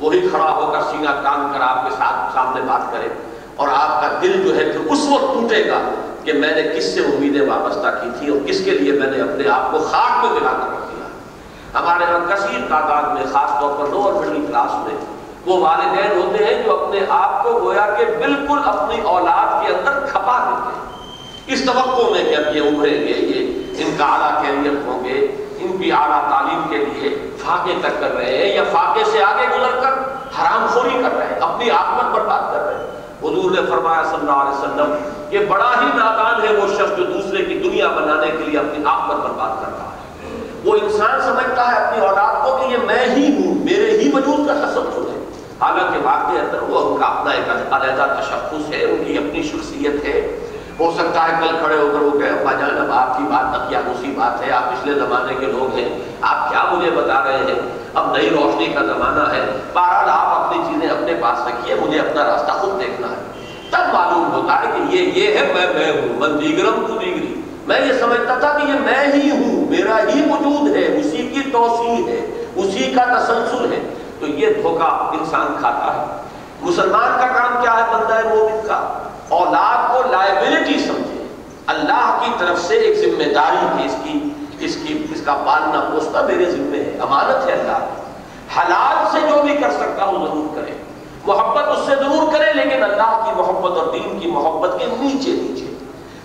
وہی کھڑا ہو کر سینہ کام کر آپ کے ساتھ سامنے بات کرے۔ اور آپ کا دل جو ہے پھر اس وقت ٹوٹے گا کہ میں نے کس سے امیدیں وابستہ کی تھی اور کس کے لیے میں نے اپنے آپ کو خاک میں ملا کر رکھ دیا۔ ہمارے یہاں کثیر تعداد میں، خاص طور پر لوور مڈل کلاس میں، وہ والدین ہوتے ہیں جو اپنے آپ کو گویا کہ بالکل اپنی اولاد کے اندر کھپا دیتے ہیں۔ اس توقع میں کہ اب یہ ابھریں گے یہ ان کا اعلیٰ کیریئر ہوں گے، ان کی اعلیٰ تعلیم کے لیے فاقے تک کر رہے ہیں یا فاقے سے آگے گزر کر حرام خوری کر رہے ہیں، اپنی آکمت برباد کر رہے ہیں۔ حضور نے فرمایا صلی اللہ علیہ وسلم، یہ بڑا ہی نادان ہے وہ شخص جو دوسرے کی دنیا بنانے کے لیے اپنی آکمت برباد کر رہا ہے۔ وہ انسان سمجھتا ہے اپنی اولاد کو کہ یہ میں ہی ہوں، میرے ہی وجود کا تصور ہے حالانکہ واقعی اندر وہ ان کا اپنا ایک علیحدہ تشخص ہے، ان کی اپنی شخصیت ہے۔ ہو سکتا ہے کل کھڑے ہو کر وہ کہے، ابا جان، اب آپ کی بات اب کیا دوسری بات ہے؟ آپ پچھلے زمانے کے لوگ ہیں، آپ کیا مجھے بتا رہے ہیں؟ اب نئی روشنی کا زمانہ ہے، بہرحال آپ اپنی چیزیں اپنے پاس رکھیے، مجھے اپنا راستہ خود دیکھنا ہے۔ تب معلوم ہوتا ہے کہ یہ یہ ہے، میں میں ہوں، من دیگرم تو دیگری۔ میں یہ سمجھتا تھا کہ یہ میں ہی ہوں، میرا ہی وجود ہے، اسی کی توسیع ہے، اسی کا تسلسل ہے۔ تو یہ دھوکہ انسان کھاتا ہے۔ مسلمان کا کام کیا ہے بندہ مومن کا؟ اولاد کو لائبلٹی سمجھے۔ اللہ کی طرف سے ایک ذمہ داری کی اس کی اس کی اس کا پالنا پوستا میرے ذمہ ہے، امانت ہے اللہ حلال سے جو بھی کر سکتا ہوں ضرور کرے۔ محبت اس سے ضرور کرے، لیکن اللہ کی محبت اور دین کی محبت کے نیچے نیچے۔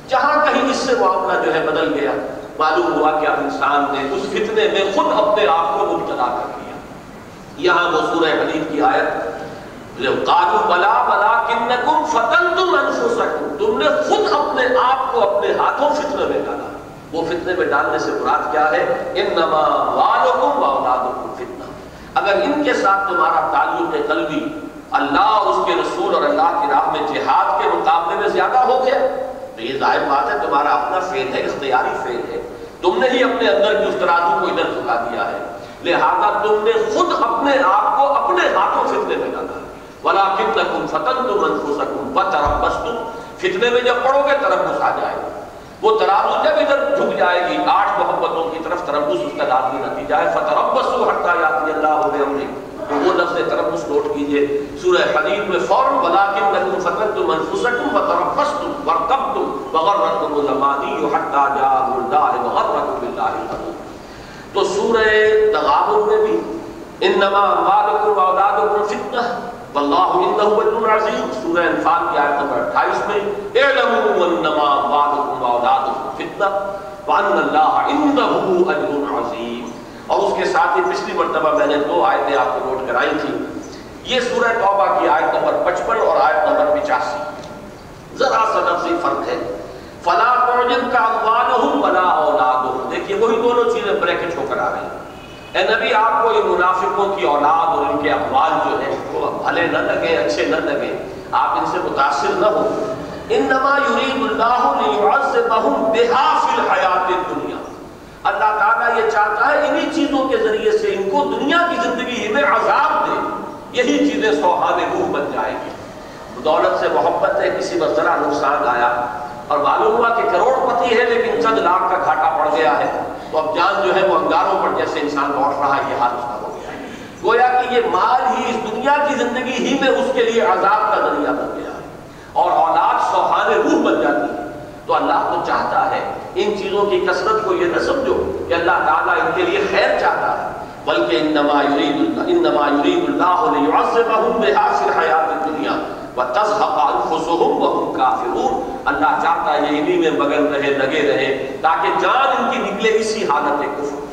جہاں کہیں اس سے معاملہ جو ہے بدل گیا، معلوم ہوا کہ اب انسان نے اس فتنے میں خود اپنے آپ کو مبتلا کر دیا۔ یہاں وہ سورہ حدید کی آیت بلا بلا کنکم فتنتم انفسکم، تم نے خود اپنے آپ کو اپنے ہاتھوں فتنے میں ڈالا۔ وہ فتنے میں ڈالنے سے مراد کیا ہے؟ انما والکم واولادکم فتنہ۔ اگر ان کے ساتھ تمہارا تعلق قلبی، اللہ اس کے رسول اور اللہ کی راہ میں جہاد کے مقابلے میں زیادہ ہو گیا۔ تو یہ ظاہر بات ہے، تمہارا اپنا فیل ہے، اختیاری فیل ہے۔ تم نے ہی اپنے اندر کی اس ترازو کو ادھر جھکا دیا ہے۔ لہذا تم نے خود اپنے آپ کو اپنے ہاتھوں فتنے میں ڈالا۔ وَلَكِنَّكُمْ فَتَنْتُمْ أَنفُسَكُمْ وَتَرَبَّسْتُمْ فتنے میں جب پڑھو گے تربس آ جائے گا. وہ ترازو جب ادھر جھک جائے گی، آٹھ محبتوں کی طرف تربس اس کا لازمی نتیجہ ہے. فَتَرَبَّسُوا حَتَّى يَأْتِيَ اللَّهُ بِأَمْرِهِ تو وہ لفظ تربس نوٹ کیجیے. سورہ حدید میں فوراً، وَلَكِنَّكُمْ فَتَنْتُمْ أَنفُسَكُمْ وَتَرَبَّسْتُمْ وَارْتَبْتُمْ وَغَرَّتْكُمُ الْأَمَانِيُّ حَتَّى جَاءَ اللَّهُ وَغَرَّكُم بِاللَّهِ الْغَرُورُ. تو سورہ تغابن میں بھی انما اموالکم واولادکم فتنہ واللہ انہو اجر عظیم سورہ انفال کی آیت نمبر 28 میں اعلموا انما اموالکم واولادکم فتنہ وان اللہ انہو اجر عظیم اور اس کے ساتھ ہی پچھلی مرتبہ میں نے دو آیتیں آپ کو نوٹ کرائی تھی یہ سورہ توبہ کی آیت نمبر 55 اور آیت نمبر 85 ذرا سا نفسی فرق ہے۔ فلا تعجب کا اموالہم ولا اولادہم۔ دیکھیے وہی دونوں چیزیں بریکٹ ہو کر آ رہی ہیں۔ اے نبی، آپ کو ان منافقوں کی اولاد اور ان کے اقوال جو ہیں وہ بھلے نہ لگے، اچھے نہ لگے، آپ ان سے متاثر نہ ہو انما یرید اللہ لیعذبہم بہا فی الحیات الدنیا۔ اللہ تعالیٰ یہ چاہتا ہے انہی چیزوں کے ذریعے سے ان کو دنیا کی زندگی ہی میں عذاب دے۔ یہی چیزیں سوہان روح بن جائے گی۔ دولت سے محبت ہے، کسی پر ذرا نقصان آیا۔ اور معلوم ہوا کہ کروڑ پتی ہے لیکن چند لاکھ کا گھاٹا پڑ گیا ہے۔ تو اب جان جو ہے وہ انگاروں پر جیسے انسان لوٹ رہا ہے، یہ حال اس کا ہو گیا ہے۔ گویا کہ یہ مال ہی اس دنیا کی زندگی ہی میں اس کے لیے عذاب کا ذریعہ بن گیا ہے۔ اور اولاد سوہان روح بن جاتی ہے۔ تو اللہ تو چاہتا ہے ان چیزوں کی کثرت کو یہ نہ سمجھو کہ اللہ تعالیٰ ان کے لیے خیر چاہتا ہے، بلکہ انما یرید اللہ انما یرید اللہ لیعذبہم بہا فی الحیات الدنیا۔ وَتَزْحَقَ أَنفُسُهُمْ وَهُمْ كَافِرُونَ۔ اللہ چاہتا ہے یہ انہی میں مگن رہے، لگے رہے، تاکہ جان ان کی نکلے اسی حالت کفر۔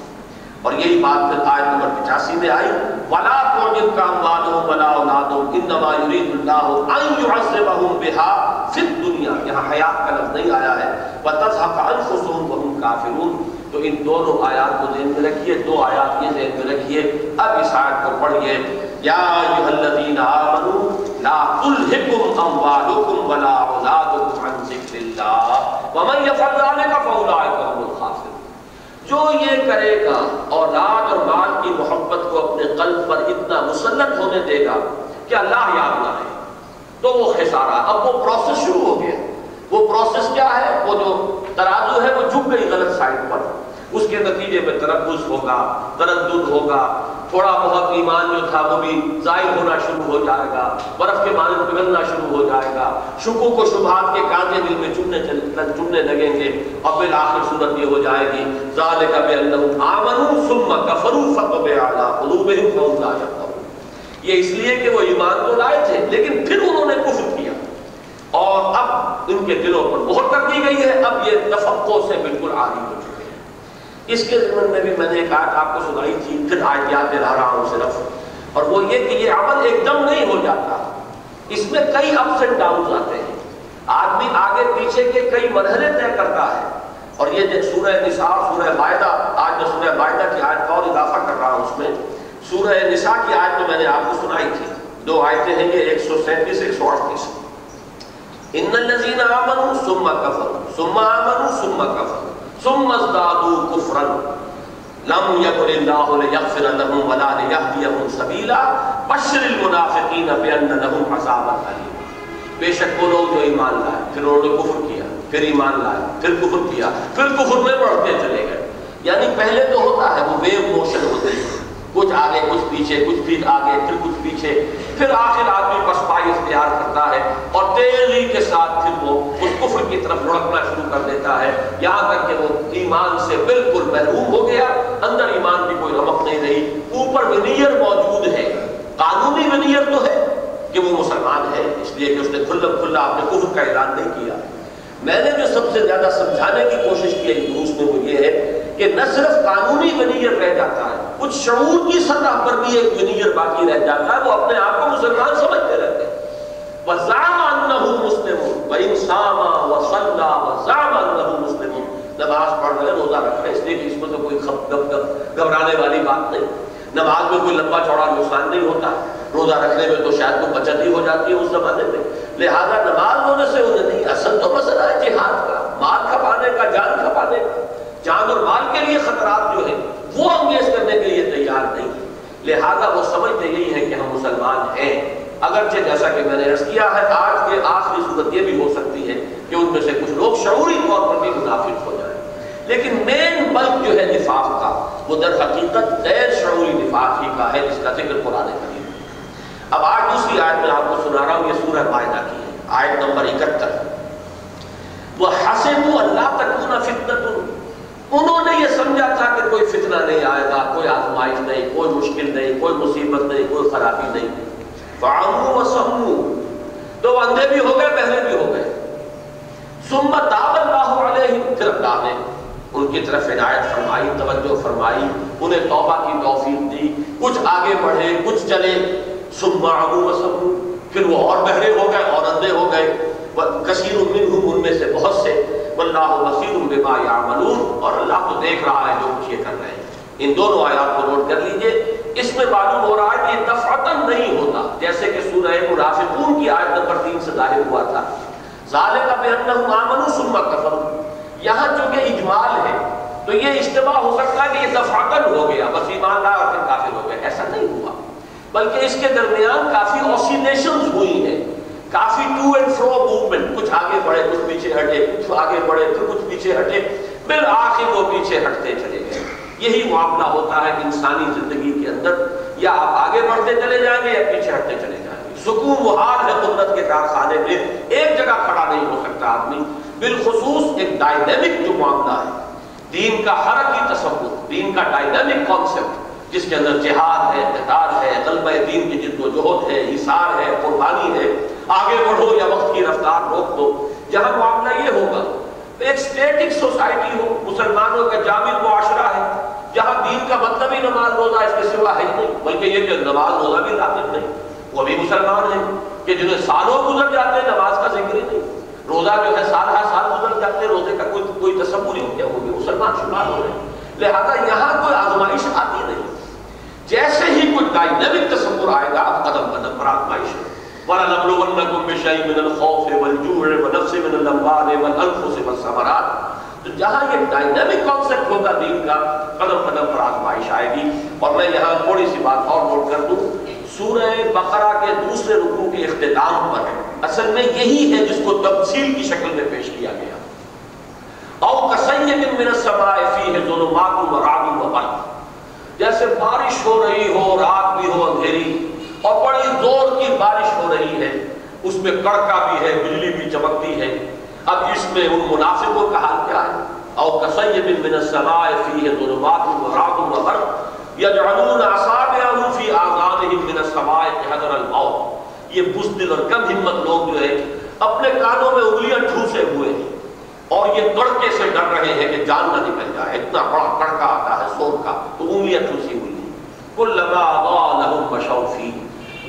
اور یہی بات پھر آیت نمبر پچاسی میں آئی۔ وَلَا تُعْجِبْكَ أَمْوَالُهُمْ وَلَا أَوْلَادُهُمْ، إِنَّمَا يُرِيدُ اللَّهُ أَن يُعَذِّبَهُم بِهَا فِي الدُّنْيَا۔ یہاں حیات کا لفظ نہیں آیا ہے۔ وَتَزْحَقَ أَنفُسُهُمْ وَهُمْ كَافِرُونَ۔ تو ان دونوں آیات کو ذہن میں رکھیے، دو آیات یہ ذہن میں رکھیے۔ اب اس آیت کو پڑھیے۔ یا ایھا الذین آمنوا لا تلہکم اموالکم ولا اولادکم عن ذکر اللہ ومن یفعل ذلک فاولئک هم الخاسرون. جو یہ کرے گا، اولاد اور مال کی محبت کو اپنے قلب پر اتنا مسلط ہونے دے گا کہ اللہ یاد نہ رہے. تو وہ خسارہ، اب وہ پروسیس شروع ہو گیا. وہ پروسیس کیا ہے؟ وہ جو ترازو ہے وہ جھک گئی غلط سائڈ پر. اس کے نتیجے میں تربس ہوگا، تردد ہوگا، تھوڑا بہت ایمان جو تھا وہ بھی ظاہر ہونا شروع ہو جائے گا، برف کے مانند پگھلنا شروع ہو جائے گا شکو کو شبہات کے کانٹے دل میں چننے چننے لگیں گے اور پھر آخر صورت یہ ہو جائے گی، ذالک بانہم آمنوا ثم کفروا فطبع علی قلوبہم فهم لا يفقهون یہ اس لیے کہ وہ ایمان تو لائے تھے، لیکن پھر انہوں نے کفر کیا۔ اور اب ان کے دلوں پر مہر کر دی گئی ہے، اب یہ تفقع سے بالکل عاری ہو چکے اس کے ضمن میں بھی میں نے ایک آیت آپ کو سنائی تھی، پھر آیت یاد دلا رہا ہوں صرف اور وہ یہ کہ یہ عمل ایک دم نہیں ہو جاتا۔ اس میں کئی اپس اینڈ ڈاؤنز آتے ہیں۔ آدمی آگے پیچھے کے کئی مرحلے طے کرتا ہے۔ اور یہ جو سورہ نساء، سورہ معدہ آج میں سورہ معدہ کی آیت کا اور اضافہ کر رہا ہوں اس میں۔ سورہ نساء کی آیت میں میں نے آپ کو سنائی تھی۔ دو آیتیں ہیں یہ، ایک سو سینتیس، ایک سو اڑتیس۔ ان الذين امنوا ثم كفروا ثم امنوا ثم كفروا ثم ازدادوا كفرا. لم يكن الله ليغفر لهم ولا ليهديهم سبيلا. بشر المنافقين بان لهم عذابا اليما بے شک وہ لوگ جو ایمان لائے، پھر انہوں نے کفر کیا، پھر ایمان لائے، پھر کفر کیا، پھر کفر میں بڑھتے چلے گئے۔ یعنی پہلے تو ہوتا ہے وہ ویو موشن ہوتے ہیں۔ کچھ آگے، کچھ پیچھے، کچھ پھر آگے، پھر کچھ پیچھے۔ پھر آخر آدمی پسپائی اختیار کرتا ہے اور تیزی کے ساتھ پھر وہ اس کفر کی طرف لڑکنا شروع کر دیتا ہے۔ یہاں تک کہ وہ ایمان سے بالکل محروم ہو گیا۔ اندر ایمان کی کوئی رمق نہیں رہی۔ اوپر ونیئر موجود ہے۔ قانونی ونیئر تو ہے کہ وہ مسلمان ہے، اس لیے کہ اس نے کھلا کھلا اپنے کفر کا اعلان نہیں کیا۔ میں نے جو سب سے زیادہ سمجھانے کی کوشش کی دروس میں وہ یہ ہے کہ نہ صرف قانونی ونیت رہ جاتا ہے، کچھ شعور کی سطح پر بھی ایک ونیت باقی رہ جاتا ہے، وہ اپنے آپ کو مسلمان سمجھتے رہتے ہیں۔ وَزَعَمَ أَنَّهُ مُسْلِمٌ، وَإِنْ صَامَ وَصَلَّى وَزَعَمَ أَنَّهُ مُسْلِمٌ۔ نماز پڑھ رہے، روزہ رکھ رہے، اس لیے کہ اس میں تو کوئی خب گب گب گھبرانے والی بات نہیں۔ نماز میں کوئی لمبا چوڑا نقصان نہیں ہوتا۔ روزہ رکھنے میں تو شاید کوئی بچت ہی ہو جاتی ہے اس زمانے میں۔ لہذا نماز ہونے سے انہیں نہیں، اصل تو مسئلہ ہے جہاد کا۔ مال کھپانے کا، جان کھپانے کا۔ جان اور مال کے لیے خطرات جو ہیں، وہ انگیز کرنے کے لیے تیار نہیں لہذا وہ سمجھتے یہی ہے کہ ہم مسلمان ہیں۔ اگرچہ جیسا کہ میں نے عرض کیا ہے، آج کے آخری صورت یہ بھی ہو سکتی ہے کہ ان میں سے کچھ لوگ شعوری طور پر بھی منافق ہو جائیں۔ لیکن مین بلک جو ہے نفاق کا، وہ در حقیقت غیر شعوری نفاق ہی کا ہے، جس کا ذکر قرآن کریم اب آج دوسری آیت میں آپ کو سنا رہا ہوں، یہ سورہ معاہدہ کی ہے، آیت نمبر اکہتر۔ وہ حسب اللہ تکون فتنت انہوں نے یہ سمجھا تھا کہ کوئی فتنہ نہیں آئے گا، کوئی آزمائش نہیں، کوئی مشکل نہیں، کوئی مصیبت نہیں، کوئی خرابی نہیں۔ فعمو و سمو تو اندھے بھی ہو گئے بہرے بھی ہو گئے۔ سمت تاب اللہ علیہ پھر اللہ نے ان کی طرف عنایت فرمائی، توجہ فرمائی، انہیں توبہ کی توفیق دی۔ کچھ آگے بڑھے، کچھ چلے۔ سم عمو و پھر وہ اور بہرے ہو گئے، اور اندھے ہو گئے۔ کثیر منہم، ان میں سے بہت سے۔ واللہ بصیر بما یعملون۔ اور اللہ تو دیکھ رہا ہے جو کچھ یہ کر رہے ہیں۔ ان دونوں آیات کو نوٹ کر لیجیے۔ اس میں معلوم ہو رہا ہے کہ دفعتن نہیں ہوتا۔ جیسے کہ سورہ منافقون کی آیت نمبر تین سے ظاہر ہوا تھا۔ ذالک بانہم آمنوا ثم کفروا یہاں چونکہ اجمال ہے، تو یہ اجتماع ہو سکتا ہے کہ یہ دفعتن ہو گیا، بس ایمان لا اور پھر کافر ہو گئے۔ ایسا نہیں ہوا۔ بلکہ اس کے درمیان کافی اوسیلیشنز ہوئی ہیں۔ کافی ٹو اینڈ فرو موومنٹ کچھ آگے بڑھے، کچھ پیچھے ہٹے، کچھ آگے بڑھے، پھر کچھ پیچھے ہٹے، پھر آخر وہ پیچھے ہٹتے چلے گئے۔ یہی معاملہ ہوتا ہے انسانی زندگی کے اندر۔ یا آپ آگے بڑھتے چلے جائیں گے یا پیچھے ہٹتے چلے جائیں گے۔ سکون و حال ہے قدرت کے کارخانے میں۔ ایک جگہ کھڑا نہیں ہو سکتا آدمی۔ بالخصوص ایک ڈائنامک جو معاملہ ہے۔ دین کا حرکی تصور، دین کا ڈائنامک کانسیپٹ جس کے اندر جہاد ہے اقتدار ہے، غلبہ دین کی جد و جہد ہے، حصار ہے، قربانی ہے، آگے بڑھو یا وقت کی رفتار روک دو۔ جہاں معاملہ یہ ہوگا، ایک سٹیٹک سوسائٹی ہو، مسلمانوں کا جامع معاشرہ ہے۔ جہاں دین کا مطلب ہی نماز روزہ اس کے سوا ہے نہیں، بلکہ یہ کہ نماز روزہ بھی لازم نہیں۔ وہ بھی مسلمان ہیں کہ جنہیں سالوں گزر جاتے ہیں، نماز کا ذکر ہی نہیں۔ روزہ جو ہے، سال ہر سال گزر جاتے ہیں، روزے کا کوئی کوئی تصور ہی ہو گیا وہ بھی مسلمان شمار ہو رہے ہیں۔ لہذا یہاں کوئی آزمائش آتی نہیں۔ جیسے ہی کوئی ڈائنامک تصور آئے گا اب قدم قدم پر آزمائش ہے وَلَنَبْلُوَنَّكُمْ بِشَيْءٍ مِنَ الْخَوْفِ وَالْجُوعِ وَنَفْسٍ مِنَ الْأَمْوَالِ وَالثَّمَرَاتِ۔ تو جہاں یہ ڈائنامک کانسیپٹ ہوگا دین کا، قدم قدم پر آزمائش آئے گی۔ اور میں یہاں تھوڑی سی بات اور نوٹ کر دوں۔ سورہ بقرہ کے دوسرے رکوع کے اختتام پر اصل میں یہی ہے جس کو تفصیل کی شکل میں پیش کیا گیا۔ او کسیب من السماء فیہ ظلمات و رعد و برق جیسے بارش ہو رہی ہو، رات بھی ہو اندھیری، اور بڑی زور کی بارش ہو رہی ہے، اس میں کڑکا بھی ہے، بجلی بھی چمکتی ہے۔ اب اس میں ان منافقوں کا حال کیا ہے؟ او کسیب من السماء فیہ ظلمات و رعد و برق یجعلون اصابعهم فی آذانهم من السماء حذر الموت۔ یہ بزدل اور کم ہمت لوگ جو ہے اپنے کانوں میں انگلیاں ٹھوسے ہوئے ہیں۔ اور یہ کڑکے سے ڈر رہے ہیں کہ جان نہ نکل جائے۔ اتنا بڑا کڑکا آتا ہے سور کا تو انگلیاں ٹھوسی ہوئی ہیں۔ کل لگا لہم مشوفی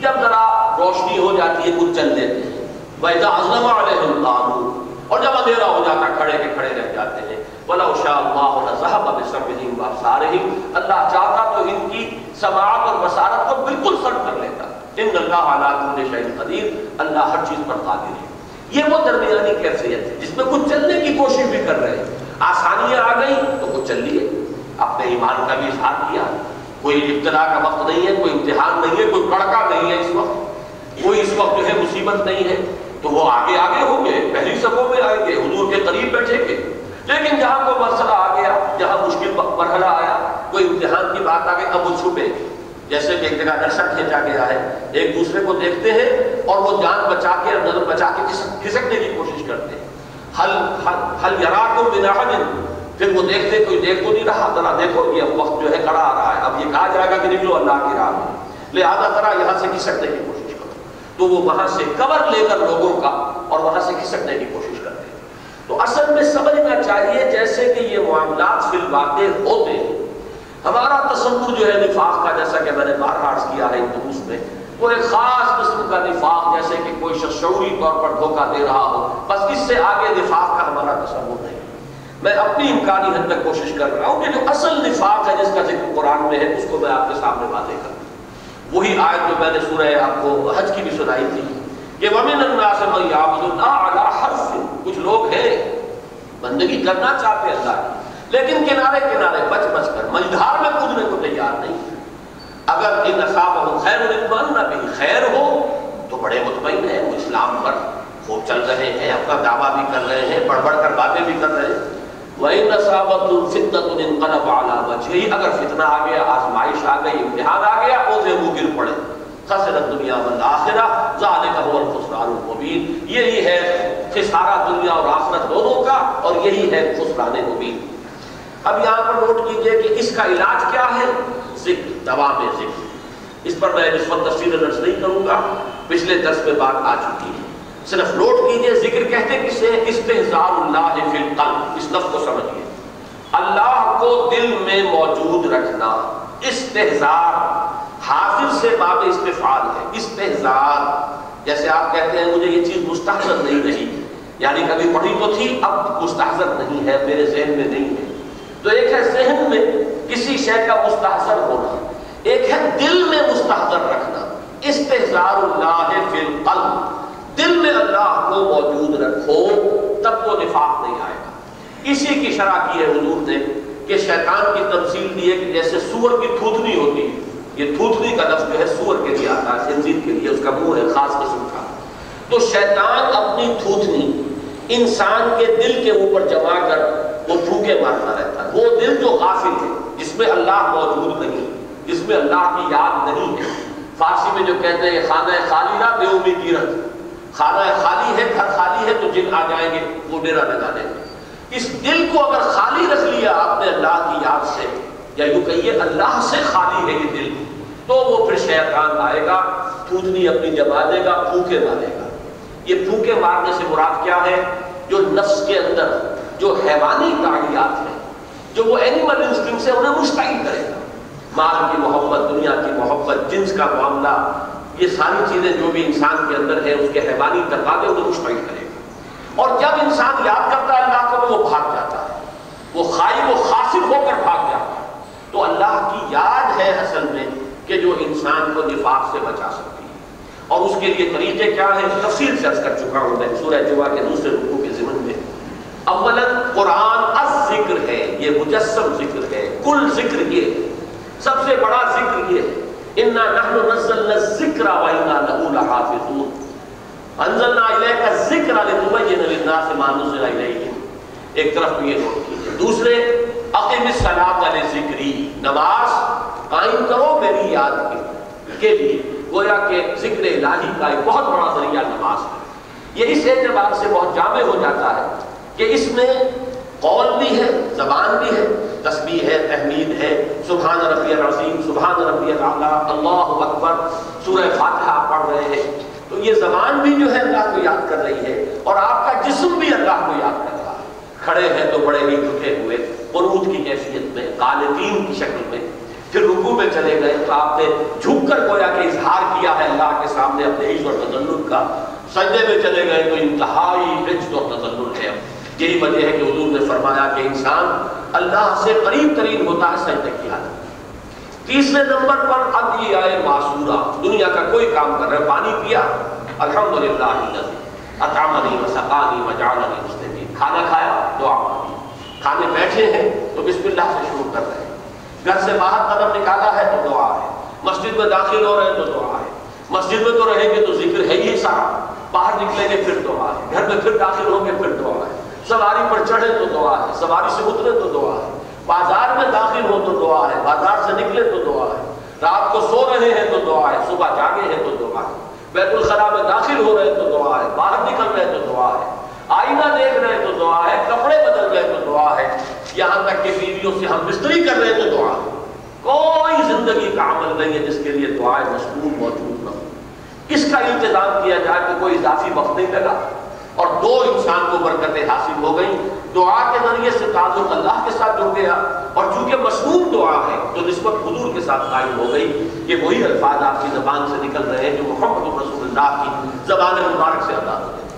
جب ذرا روشنی ہو جاتی ہے، کچھ چل دیتے ہیں۔ وَإِذَا عَظْلَمَ عَلَيْهِمْ قَالُوا۔ اور جب اندھیرا ہو جاتا کھڑے کے کھڑے رہ جاتے ہیں۔ وَلَوْ شَاءَ اللَّهُ لَذَهَبَ بِسَمْعِهِمْ وَأَبْصَارِهِمْ۔ اللہ چاہتا تو ان کی سماعت اور بصارت کو بالکل سرد کر لیتا۔ ان اللہ علی کل شیء قدیر اللہ ہر چیز پر قادر ہے۔ یہ وہ درمیانی کیفیت ہے جس میں کچھ چلنے کی کوشش بھی کر رہے ہیں۔ آسانیاں آ گئی تو کچھ چل لیے۔ اپنے ایمان کا بھی اظہار کیا۔ کوئی ابتلا کا وقت نہیں ہے، کوئی امتحان نہیں ہے، کوئی کڑکا نہیں ہے اس وقت۔ کوئی اس وقت جو ہے مصیبت نہیں ہے۔ تو وہ آگے آگے ہوں گے، پہلی سبوں میں آئیں گے، حضور کے قریب بیٹھیں گے۔ لیکن جہاں کوئی مسئلہ آ گیا، جہاں مشکل مرحلہ آیا، کوئی امتحان کی بات آ گئی اب وہ چھپے۔ جیسے کہ ایک جگہ نشہ کھینچا گیا ہے ایک دوسرے کو دیکھتے ہیں اور وہ جان بچا کے نظر بچا کے کھسکنے کی کوشش کرتے ہیں۔ حل حل یرا کو بنا پھر وہ دیکھتے کوئی دیکھ تو نہیں رہا، ذرا دیکھو یہ وقت جو ہے کڑا آ رہا ہے۔ اب یہ کہا جائے گا کہ نکلو اللہ کی راہ میں۔ لہٰذا ذرا یہاں سے کھسکنے کی کوشش کرو۔ تو وہ وہاں سے کور لے کر لوگوں کا اور وہاں سے کھسکنے کی کوشش کرتے تو اصل میں سمجھنا چاہیے جیسے کہ یہ معاملات فی الواقع ہوتے ہیں۔ ہمارا تصور جو ہے نفاق کا جیسا کہ میں نے بار عرض کیا ہے دروس میں وہ ایک خاص قسم کا نفاق جیسے کہ کوئی شخص شعوری طور پر دھوکہ دے رہا ہو، بس اس سے آگے نفاق کا ہمارا تصور نہیں میں اپنی امکانی حد تک کوشش کر رہا ہوں کہ جو اصل نفاق ہے جس کا ذکر قرآن میں ہے، اس کو میں آپ کے سامنے واضح کروں۔ وہی آیت جو میں نے سورہ آپ کو حج کی بھی سنائی تھی کہ وَمِنَ النَّاسِ مَن يَعْبُدُ اللَّهَ عَلَى حَرْفٍ۔ کچھ لوگ ہیں، بندگی کرنا چاہتے ہیں اللہ کی، لیکن کنارے کنارے بچ بچ کر، مجدھار میں کودنے کو تیار نہیں۔ اگر ان اصحاب خیر اطمئن بھی خیر ہو، تو بڑے مطمئن ہیں، وہ اسلام پر خوب چل رہے ہیں، اپنا دعویٰ بھی کر رہے ہیں، بڑھ بڑھ کر باتیں بھی کر رہے ہیں۔ وہی نصابت الفتنت انقلب علی وجہی اگر فتنہ آ گیا، آزمائش آ گئی، امتحان آ گیا، اوزے وہ گر پڑے۔ خسرت دنیا والآخرہ ذالک هو الخسران المبین یہی ہے خسارہ دنیا اور آخرت دونوں کا، اور یہی ہے خسران مبین۔ اب یہاں پر نوٹ کیجیے کہ اس کا علاج کیا ہے؟ ذکر، دوا میں ذکر۔ اس پر میں اس وقت تفصیل درس نہیں کروں گا۔ پچھلے درس میں بات آ چکی ہے۔ صرف نوٹ کیجیے، ذکر کہتے کسے؟ استحزار اللہ فی القلب۔ اس لفظ کو سمجھئے۔ اللہ کو دل میں موجود رکھنا۔ استحزار حافظ سے باب استفاد ہے۔ استحزار جیسے آپ کہتے ہیں، مجھے یہ چیز مستحضر نہیں رہی۔ یعنی کبھی پڑھی تو تھی، اب مستحضر نہیں ہے، میرے ذہن میں نہیں ہے۔ تو ایک ہے ذہن میں کسی شے کا مستحضر ہونا، ایک ہے دل میں مستحضر رکھنا استحزار اللہ فی القلب، دل میں اللہ کو موجود رکھو، تب تو نفاق نہیں آئے گا۔ اسی کی شرح کی ہے حضور نے کہ شیطان کی تمثیل دی ہے کہ جیسے سور کی تھوتنی ہوتی ہے، یہ تھوتنی کا لفظ جو ہے سور کے لیے آتا ہے، خنزیر کے لیے، اس کا منہ ہے، خاص قسم کا۔ تو شیطان اپنی تھوتنی انسان کے دل کے اوپر جما کر وہ پھوکے مارتا رہتا ہے۔ وہ دل جو غافل ہے جس میں اللہ موجود نہیں، جس میں اللہ کی یاد نہیں ہے۔ فارسی میں جو کہتے ہیں، خانہ خالی نہ بے گیرت۔ خانہ خالی ہے، گھر خالی ہے تو جن آ جائیں گے، وہ ڈیرا لگا دیں گے۔ اس دل کو اگر خالی رکھ لیا آپ نے اللہ کی یاد سے، یا یوں کہیے، اللہ سے خالی ہے یہ دل، تو وہ پھر شیطان آئے گا، پھوتنی اپنی جما دے گا پھوکے مارے گا۔ یہ پھوکے مارنے سے مراد کیا ہے؟ جو نفس کے اندر جو حیوانی تعلیات ہیں جو وہ اینیمل انسٹنگ سے انہیں مستعد کرے گا۔ مال کی محبت، دنیا کی محبت، جنس کا معاملہ، یہ ساری چیزیں جو بھی انسان کے اندر ہے اس کے حیوانی تقاضے انہیں مشتمل کرے گا۔ اور جب انسان یاد کرتا ہے اللہ کو، وہ بھاگ جاتا ہے۔ وہ خائب و خاصر ہو کر بھاگ جاتا ہے۔ تو اللہ کی یاد ہے اصل میں کہ جو انسان کو نفاق سے بچا سکتی ہے۔ اور اس کے لیے طریقے کیا ہیں؟ تفصیل سے کر چکا ہوں میں سورہ جمعہ کے دوسرے رکو کے ضمن اولا قرآن از ذکر ہے، یہ مجسم ذکر ہے، کل ذکر یہ ہے، سب سے بڑا ذکر یہ ہے۔ انا نحن نزلنا الذکر و انا له لحافظون۔ انزلنا الیک الذکر لتبین للناس ما نزل الیہم ایک طرف یہ نوٹ کیجیے دوسرے، اقیم الصلاۃ لذکری نماز قائم کرو میری یاد کے لیے۔ گویا کہ ذکر الہی کا ایک بہت بڑا ذریعہ نماز ہے۔ یہ اس اعتبار سے بہت جامع ہو جاتا ہے کہ اس میں قول بھی ہے، زبان بھی ہے، تسبیح ہے، تحمید ہے، سبحان ربی العظیم، سبحان ربی العلیٰ اللہ اکبر، سورہ فاتحہ پڑھ رہے ہیں۔ تو یہ زبان بھی جو ہے اللہ کو یاد کر رہی ہے اور آپ کا جسم بھی اللہ کو یاد کر رہا ہے۔ کھڑے ہیں تو بڑے ہی جھکے ہوئے، قرود کی کیفیت میں قالتین کی شکل میں۔ پھر رکو میں چلے گئے تو آپ نے جھک کر گویا کہ اظہار کیا ہے اللہ کے سامنے اپنے عز اور تزلل کا۔ سجدے میں چلے گئے تو انتہائی عز اور تزلل ہے۔ یہی وجہ ہے کہ حضور نے فرمایا کہ انسان اللہ سے قریب ترین ہوتا ہے سجدے کی حالت تیسرے نمبر پر اب یہ آئے معصورہ دنیا کا کوئی کام کر رہے پانی پیا۔ الحمدللہ اطعمنی و سقانی و مستقیم۔ کھانا کھایا، دعا مانگی۔ کھانے بیٹھے ہیں تو بسم اللہ سے شروع کر رہے ہیں۔ گھر سے باہر قدم نکالا ہے تو دعا ہے۔ مسجد میں داخل ہو رہے ہیں تو دعا ہے۔ مسجد میں تو رہیں گے تو ذکر ہے ہی سارا۔ باہر نکلیں گے پھر دعا ہے۔ گھر میں پھر داخل ہوں گے پھر دعا ہے۔ سواری پر چڑھے تو دعا ہے سواری سے اترے تو دعا ہے بازار میں داخل ہو تو دعا ہے بازار سے نکلے تو دعا ہے رات کو سو رہے ہیں تو دعا ہے صبح جاگے ہیں تو دعا ہے بیت الخلاء میں داخل ہو رہے تو دعا ہے باہر نکل رہے تو دعا ہے آئینہ دیکھ رہے تو دعا ہے کپڑے بدل رہے تو دعا ہے یہاں تک کہ بیویوں سے ہم بستری کر رہے تو دعا ہے کوئی زندگی کا عمل نہیں ہے جس کے لیے دعائیں مشغول موجود نہ ہو اس کا انتظام کیا جائے کہ کوئی اضافی وقت نہیں لگا اور دو انسان کو برکتیں حاصل ہو گئیں۔ دعا کے ذریعے سے تعلق اللہ کے ساتھ جڑ گیا اور چونکہ مصنون دعا ہے جو نسبت حضور کے ساتھ قائم ہو گئی۔ کہ وہی الفاظ آپ کی زبان سے نکل رہے ہیں جو محمد رسول اللہ کی زبان مبارک سے ادا ہو رہے ہیں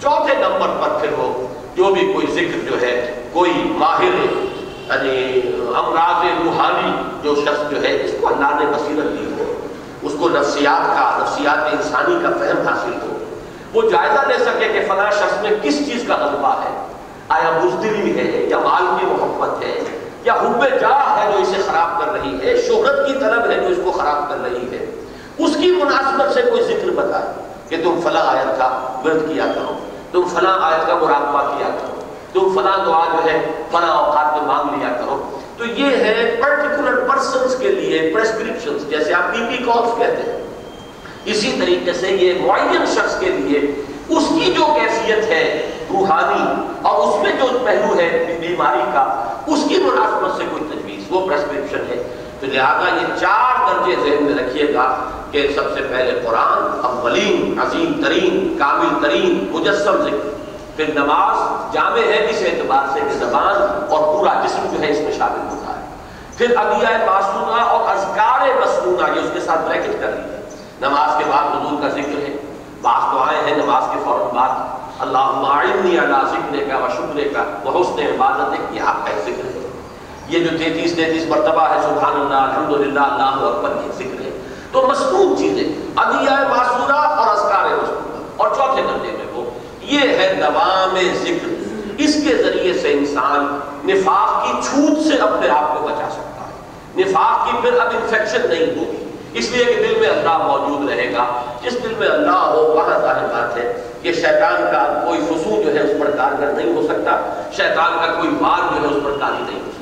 چوتھے نمبر پر پھر ہو جو بھی کوئی ذکر جو ہے، کوئی ماہر یعنی امراض روحانی جو شخص جو ہے، اس کو اللہ نے بصیرت دی ہو۔ اس کو نفسیات کا، نفسیات انسانی کا فہم حاصل ہو۔ وہ جائزہ لے سکے کہ فلاں شخص میں کس چیز کا غلبہ ہے۔ آیا بزدلی ہے یا مال کی محبت ہے یا حب جاہ ہے جو اسے خراب کر رہی ہے، شہرت کی طلب ہے جو اس کو خراب کر رہی ہے۔ اس کی مناسبت سے کوئی ذکر بتائے کہ تم فلاں آیت کا ورد کیا کرو، تم فلاں آیت کا مراقبہ کیا کرو، تم فلاں دعا جو ہے فلاں اوقات میں مانگ لیا کرو۔ تو یہ ہے پرٹیکولر پرسنز کے لیے پریسکرپشنز جیسے آپ بی پی کالز کہتے ہیں۔ اسی طریقے سے یہ معین شخص کے لیے اس کی جو کیفیت ہے روحانی اور اس میں جو پہلو ہے بیماری کا، اس کی مناسبت سے کوئی تجویز، وہ پریسکرپشن ہے۔ تو لہٰذا یہ چار درجے ذہن میں رکھیے گا کہ سب سے پہلے قرآن، اولین، عظیم ترین، کامل ترین، مجسم ذکر پھر نماز جامع ہے اس اعتبار سے کہ زبان اور پورا جسم جو ہے اس میں شامل ہوتا ہے۔ پھر ادیہ معصونہ اور اذکار مسنونہ، یہ اس کے ساتھ بریکٹ کر لی نماز کے بعد حضور کا ذکر ہے۔ بعض دعائیں ہیں نماز کے فوراً بعد۔ اللہ معینی اللہ ذکر کا و شکر کا وہ حسن عبادت ہے یہ آپ کا ذکر ہے۔ یہ جو تینتیس تینتیس مرتبہ ہے سبحان اللہ الحمدللہ، اللہ اکبر، یہ ذکر ہے۔ تو مصنوع چیزیں ادیہ معصورہ اور اذکار مسنونہ اور چوتھے درجے میں وہ، یہ ہے دوام ذکر۔ اس کے ذریعے سے انسان نفاق کی چھوٹ سے اپنے آپ کو بچا سکتا ہے۔ نفاق کی پھر اب انفیکشن نہیں ہوگی۔ اس لیے کہ دل میں اللہ موجود رہے گا۔ جس دل میں اللہ ہو، وہاں ظاہر بات ہے کہ شیطان کا کوئی فسو جو ہے اس پر کارگر نہیں ہو سکتا۔ شیطان کا کوئی وار جو ہے اس پر کاری نہیں ہو سکتا۔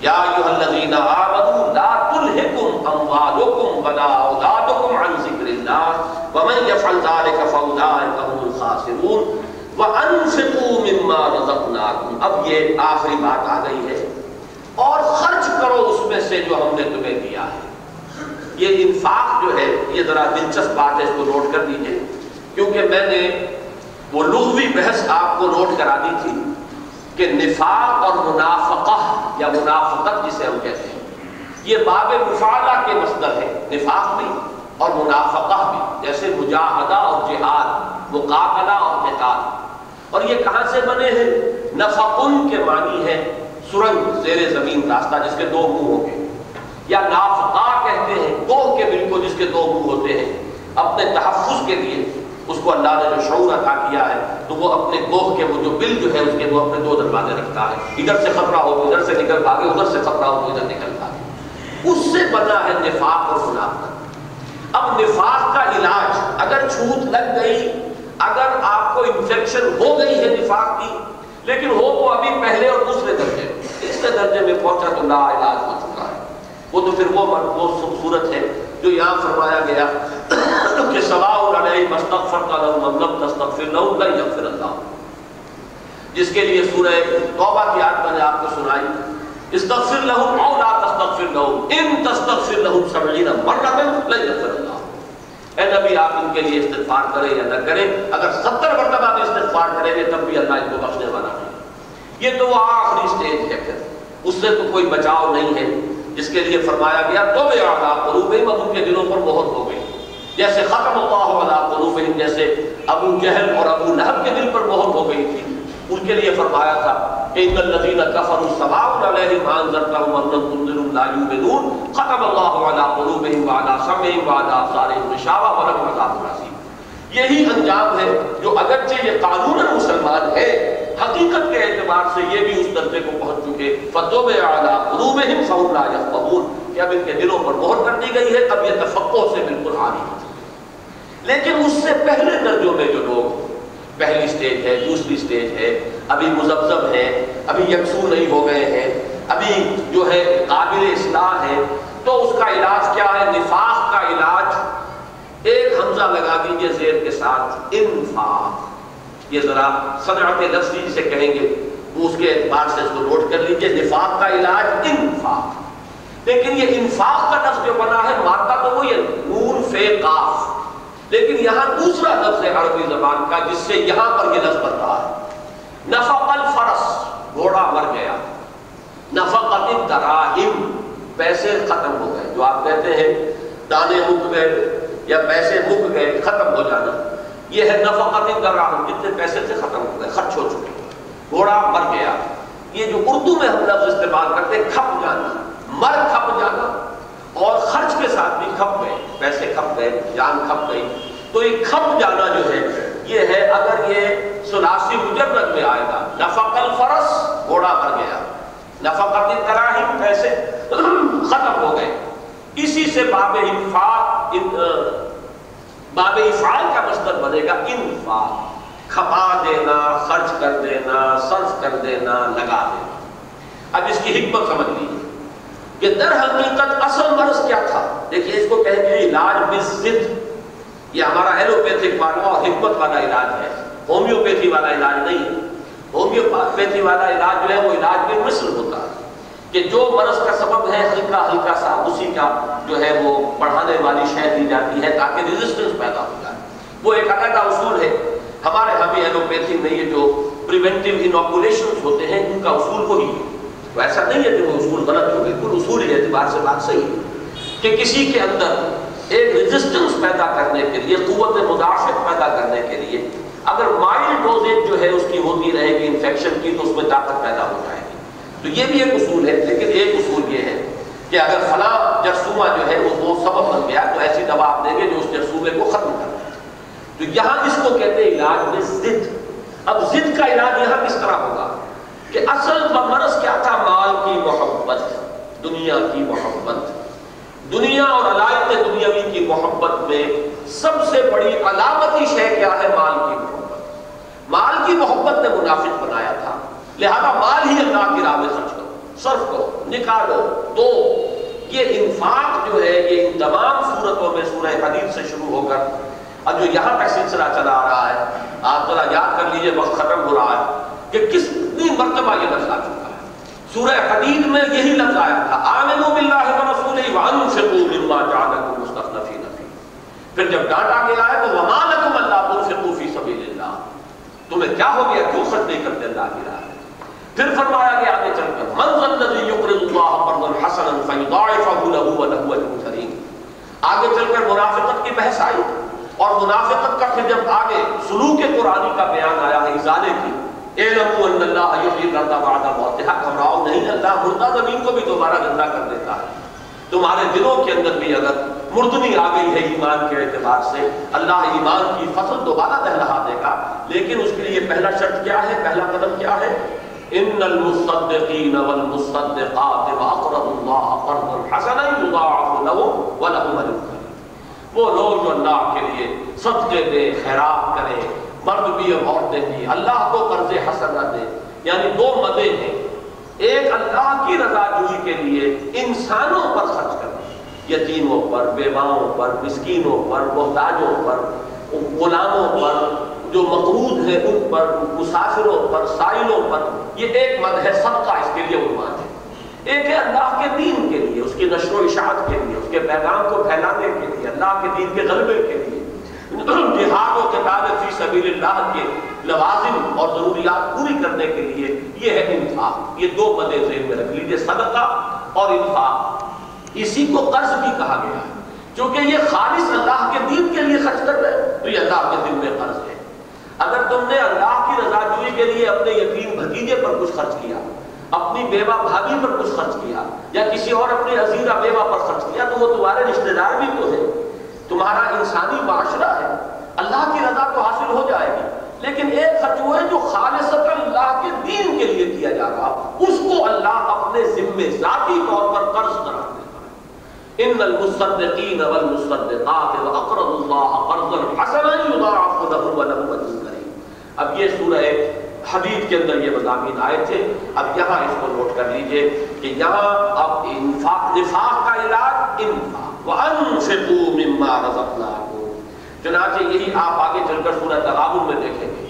یا ایوہ الذین آمنوا لا تلہکم اموالکم ولا اولادکم عن ذکر اللہ۔ ومن یفعل ذلك فاولئک هم الخاسرون۔ وانفقوا مما رزقناکم۔ اب یہ آخری بات آ گئی ہے۔ اور خرچ کرو اس میں سے جو ہم نے تمہیں دیا ہے۔ یہ انفاق جو ہے، یہ ذرا دلچسپ بات ہے، اس کو نوٹ کر دیجیے کیونکہ میں نے وہ لغوی بحث آپ کو نوٹ کرا دی تھی کہ نفاق اور منافقہ یا منافقت جسے ہم کہتے ہیں، یہ باب مفالہ کے مصدر ہے۔ نفاق بھی اور منافقہ بھی، جیسے مجاہدہ اور جہاد، مقابلہ اور قتال۔ اور یہ کہاں سے بنے ہیں؟ نفقن کے معنی ہے سرنگ، زیر زمین، راستہ، جس کے دو منہ ہوں گے۔ یا نافقہ کہتے ہیں گوہ کے بل کو جس کے دو منہ ہوتے ہیں۔ اپنے تحفظ کے لیے اس کو اللہ نے جو شعور عطا کیا ہے، تو وہ اپنے گوہ کے وہ جو بل جو ہے، اس کے وہ اپنے دو دروازے رکھتا ہے۔ ادھر سے خطرہ ہو تو ادھر سے نکل بھاگے، ادھر سے خطرہ ہو تو ادھر نکل بھاگے۔ اس سے بنا ہے نفاق اور منافقت۔ اب نفاق کا علاج اگر چھوت لگ گئی، اگر آپ کو انفیکشن ہو گئی ہے نفاق کی، لیکن ہو وہ ابھی پہلے اور دوسرے درجے۔ تیسرے درجے میں پہنچا تو لا علاج ہو چکا ہے۔ وہ تو پھر وہ وہ صورت ہے جو یہاں فرمایا گیا کہ سواء علیہ مستغفر کا لہو مطلب تستغفر لہو لا یغفر اللہ۔ جس کے لیے سورہ توبہ کی آیت میں نے آپ کو سنائی، استغفر لہو او لا تستغفر لہو ان تستغفر لہو سبعین مرتبہ لا یغفر اللہ۔ اے نبی، آپ ان کے لیے استغفار کریں یا نہ کریں، اگر ستر مرتبہ بھی استغفار کریں گے تب بھی اللہ ان کو بخشنے والا نہیں یہ تو وہ آخری سٹیج ہے پھر۔ اس سے تو کوئی بچاؤ نہیں ہے۔ جس کے لیے فرمایا گیا تو بے آدھا قلوبہم، اب ان کے دلوں پر بہت ہو گئی۔ جیسے ختم اللہ علیہ قلوبہم، جیسے ابو جہل اور ابو لہب کے دل پر بہت ہو گئی تھی۔ ان کے لیے فرمایا تھا کہ ان الذین کفروا سواء علیہم انذرتهم ام لم تنذرهم لا یؤمنون ختم اللہ علیہ قلوبہم وعلى سمعهم وعلى ابصارهم غشاوہ ولهم عذاب عظیم۔ یہی انجام ہے جو اگرچہ یہ قانون مسلمان ہے حقیقت کے اعتبار سے یہ بھی اس درجے کو پہنچ چکے۔ فتوب اعلیٰ قلوبہم فہم لا یفقہون کہ اب ان کے دلوں پر مہر کر دی گئی ہے، اب یہ تفقہ سے بالکل آ رہی لیکن اس سے پہلے درجوں میں جو لوگ، پہلی سٹیج ہے، دوسری سٹیج ہے، ابھی مزبزب ہے، ابھی یکسو نہیں ہو گئے ہیں، ابھی جو ہے قابل اصلاح ہے، تو اس کا علاج کیا ہے؟ نفاق کا علاج۔ ایک حمزہ لگا دیجیے زیر کے ساتھ، انفاق۔ یہ ذرا صنعت لفظی جسے کہیں گے، وہ اس کے اعتبار سے اس کو نوٹ کر لیجیے، نفاق کا علاج انفاق۔ لیکن یہ انفاق کا لفظ جو بنا ہے مادہ تو وہی ہے، نون فے قاف۔ لیکن یہاں دوسرا لفظ ہے عربی زبان کا، جس سے یہاں پر یہ لفظ بن رہا ہے۔ نفق الفرس، گھوڑا مر گیا۔ نفقت الدراہم، پیسے ختم ہو گئے۔ جو آپ کہتے ہیں، دانے مک گئے یا پیسے مک گئے، ختم ہو جانا۔ یہ ہے نفقت الدراہم جتنے پیسے سے ختم ہو گئے، خرچ ہو چکے۔ گھوڑا مر گیا۔ یہ جو اردو میں ہم لفظ استعمال کرتے کھپ جانا، مر کھپ جانا۔ اور خرچ کے ساتھ بھی کھپ گئے، پیسے کھپ گئے، جان کھپ گئی۔ تو یہ کھپ جانا جو ہے، یہ ہے اگر یہ سلاسی مجرد میں آئے گا، نفق الفرس، گھوڑا مر گیا۔ نفقت تراہم پیسے، ختم ہو گئے۔ اسی سے باب انفاق باب افعال کا مصدر بنے گا۔ انفاق، کھپا دینا، خرچ کر دینا، صرف کر دینا، لگا دینا۔ اب اس کی حکمت سمجھ لیجیے کہ در حقیقت اصل مرض کیا تھا۔ دیکھیے، اس کو کہیں گے علاج بزد یہ ہمارا ایلوپیتھک والا اور حکمت والا علاج ہے۔ ہومیوپیتھی والا علاج نہیں ہے۔ ہومیوپیتھی والا علاج جو ہے، وہ علاج میں مثل ہوتا ہے۔ کہ جو مرض کا سبب ہے ہلکا ہلکا سا، اسی کا جو ہے وہ بڑھانے والی شے دی جاتی ہے تاکہ ریزسٹنس پیدا ہو جائے۔ وہ ایک علیحدہ اصول ہے۔ ہمارے ہاں بھی ایلوپیتھی میں یہ جو پریونٹیو انوکولیشن ہوتے ہیں، ان کا اصول وہی ہے۔ تو ایسا نہیں ہے کہ وہ اصول غلط ہو، بالکل اصول اعتبار سے بات صحیح ہے۔ کہ کسی کے اندر ایک ریزسٹنس پیدا کرنے کے لیے، قوت مدافعت پیدا کرنے کے لیے، اگر مائلڈ ڈوزیج جو ہے اس کی ہوتی رہے گی انفیکشن کی، تو اس میں طاقت پیدا ہو جائے۔ گی تو یہ بھی ایک اصول ہے، لیکن ایک اصول یہ ہے کہ اگر فلاں جرسومہ جو ہے وہ سبب بن گیا، تو ایسی دوا آپ دیں گے جو اس جرسومے کو ختم کر دے۔ تو یہاں اس کو کہتے ہیں علاج میں ضد۔ اب ضد کا علاج یہاں کس طرح ہوگا؟ کہ اصل مرض کیا تھا؟ مال کی محبت، دنیا کی محبت۔ دنیا اور علائق دنیاوی کی محبت میں سب سے بڑی علامتی شے کیا ہے؟ مال کی محبت۔ مال کی محبت نے منافق بنایا تھا۔ لہذا مال ہی اللہ کی راہ میں خرچ کرو، صرف کرو، نکالو، دو۔ یہ انفاق جو ہے، یہ ان تمام صورتوں میں سورہ حدیث سے شروع ہو کر اب جو یہاں تک سلسلہ چلا آ رہا ہے، آپ ذرا یاد کر لیجیے، وقت ختم ہو رہا ہے کہ کتنی مرتبہ یہ لفظ آ چکا ہے۔ سورہ حدید میں یہی لفظ آیا تھا، آمنوا باللہ و رسولہ وانفقوا مما جعلکم مستخلفین فی پھر جب ڈانٹا گیا ہے تو وما لکم اللہ تنفقوا فی سبیل اللہ۔ تمہیں کیا ہو گیا؟ کیوں خرچ نہیں کرتے اللہ کی راہ پھر فرمایا گیا آگے چل کر، من ذا الذی یقرض اللہ قرضا حسنا فیضاعفه له وله اجر کریم آگے چل کر منافقت کی بحث آئی اور منافقت کا پھر جب آگے سلوک قرآنی کا بیان آیا ہے ازالے کی اعلموا ان اللہ یحیی الارض بعد موتها گھبراؤ نہیں، اللہ مردہ زمین کو بھی دوبارہ زندہ کر دیتا ہے۔ تمہارے دلوں کے اندر بھی اگر مردنی آ گئی ہے ایمان کے اعتبار سے، اللہ ایمان کی فصل دوبارہ دہلہا دے گا۔ لیکن اس کے لیے پہلا شرط کیا ہے؟ پہلا قدم کیا ہے؟ ان المصدقین والمصدقات واقرضوا الله قرضا حسنا يضاعف لهم ولهم اجر وہ لوگ جو اللہ کے لیے صدقے دے، خیرات کریں مرد بھی اور عورتیں بھی، اللہ کو قرض حسن نہ دے یعنی دو مدے ہیں۔ ایک اللہ کی رضا جوئی کے لیے انسانوں پر خرچ کرنا، یتیموں پر، بیواؤں پر، مسکینوں پر، محتاجوں پر، غلاموں پر جو مقروض ہیں ان پر، مسافروں پر، سائلوں پر، یہ ایک مد ہے صدقہ اس کے لیے عنوان ہے۔ ایک ہے اللہ کے دین کے لیے، اس کی نشر و اشاعت کے لیے، اس کے پیغام کو پھیلانے کے لیے، اللہ کے دین کے غلبے کے لیے۔ جہاد و قتال فی سبیل اللہ کے لوازم اور ضروریات پوری کرنے کے لیے یہ ہے انفاق۔ یہ دو مدے ذہن میں رکھ لیجیے صدقہ اور انفاق۔ اسی کو قرض بھی کہا گیا ہے۔ کیونکہ یہ خالص اللہ کے دین کے لیے خرچ کر رہے تو یہ اللہ کے دل میں قرض ہے۔ اگر تم نے اللہ کی رضا جوئی کے لیے اپنے یتیم بھتیجے پر کچھ خرچ کیا، اپنی بیوہ بھابی پر کچھ خرچ کیا، یا کسی اور اپنی عزیزہ بیوہ پر خرچ کیا، تو وہ تمہارے رشتہ دار بھی تو ہے تمہارا انسانی معاشرہ ہے۔ اللہ کی رضا تو حاصل ہو جائے گی، لیکن ایک خرچ وہ ہے جو خالص اللہ کے دین کے لیے کیا جا رہا۔ اس کو اللہ اپنے ذمے ذاتی طور پر قرض کرا ان المصدقین والمصدقات واقرضوا الله قرضا حسنا يضاعف لهم ولهم اجر کریم اب یہ سورہ حدیث کے اندر یہ مضامین آئے تھے. اب یہاں اس کو نوٹ کر لیجیے کہ یہاں اب انفاق نفاق کا علاج انفاق. وَأَنفِقُوا مِمَّا رَزَقْنَاكُمْ. چنانچہ یہی آپ آگے چل کر سورہ تغابن میں دیکھیں گے.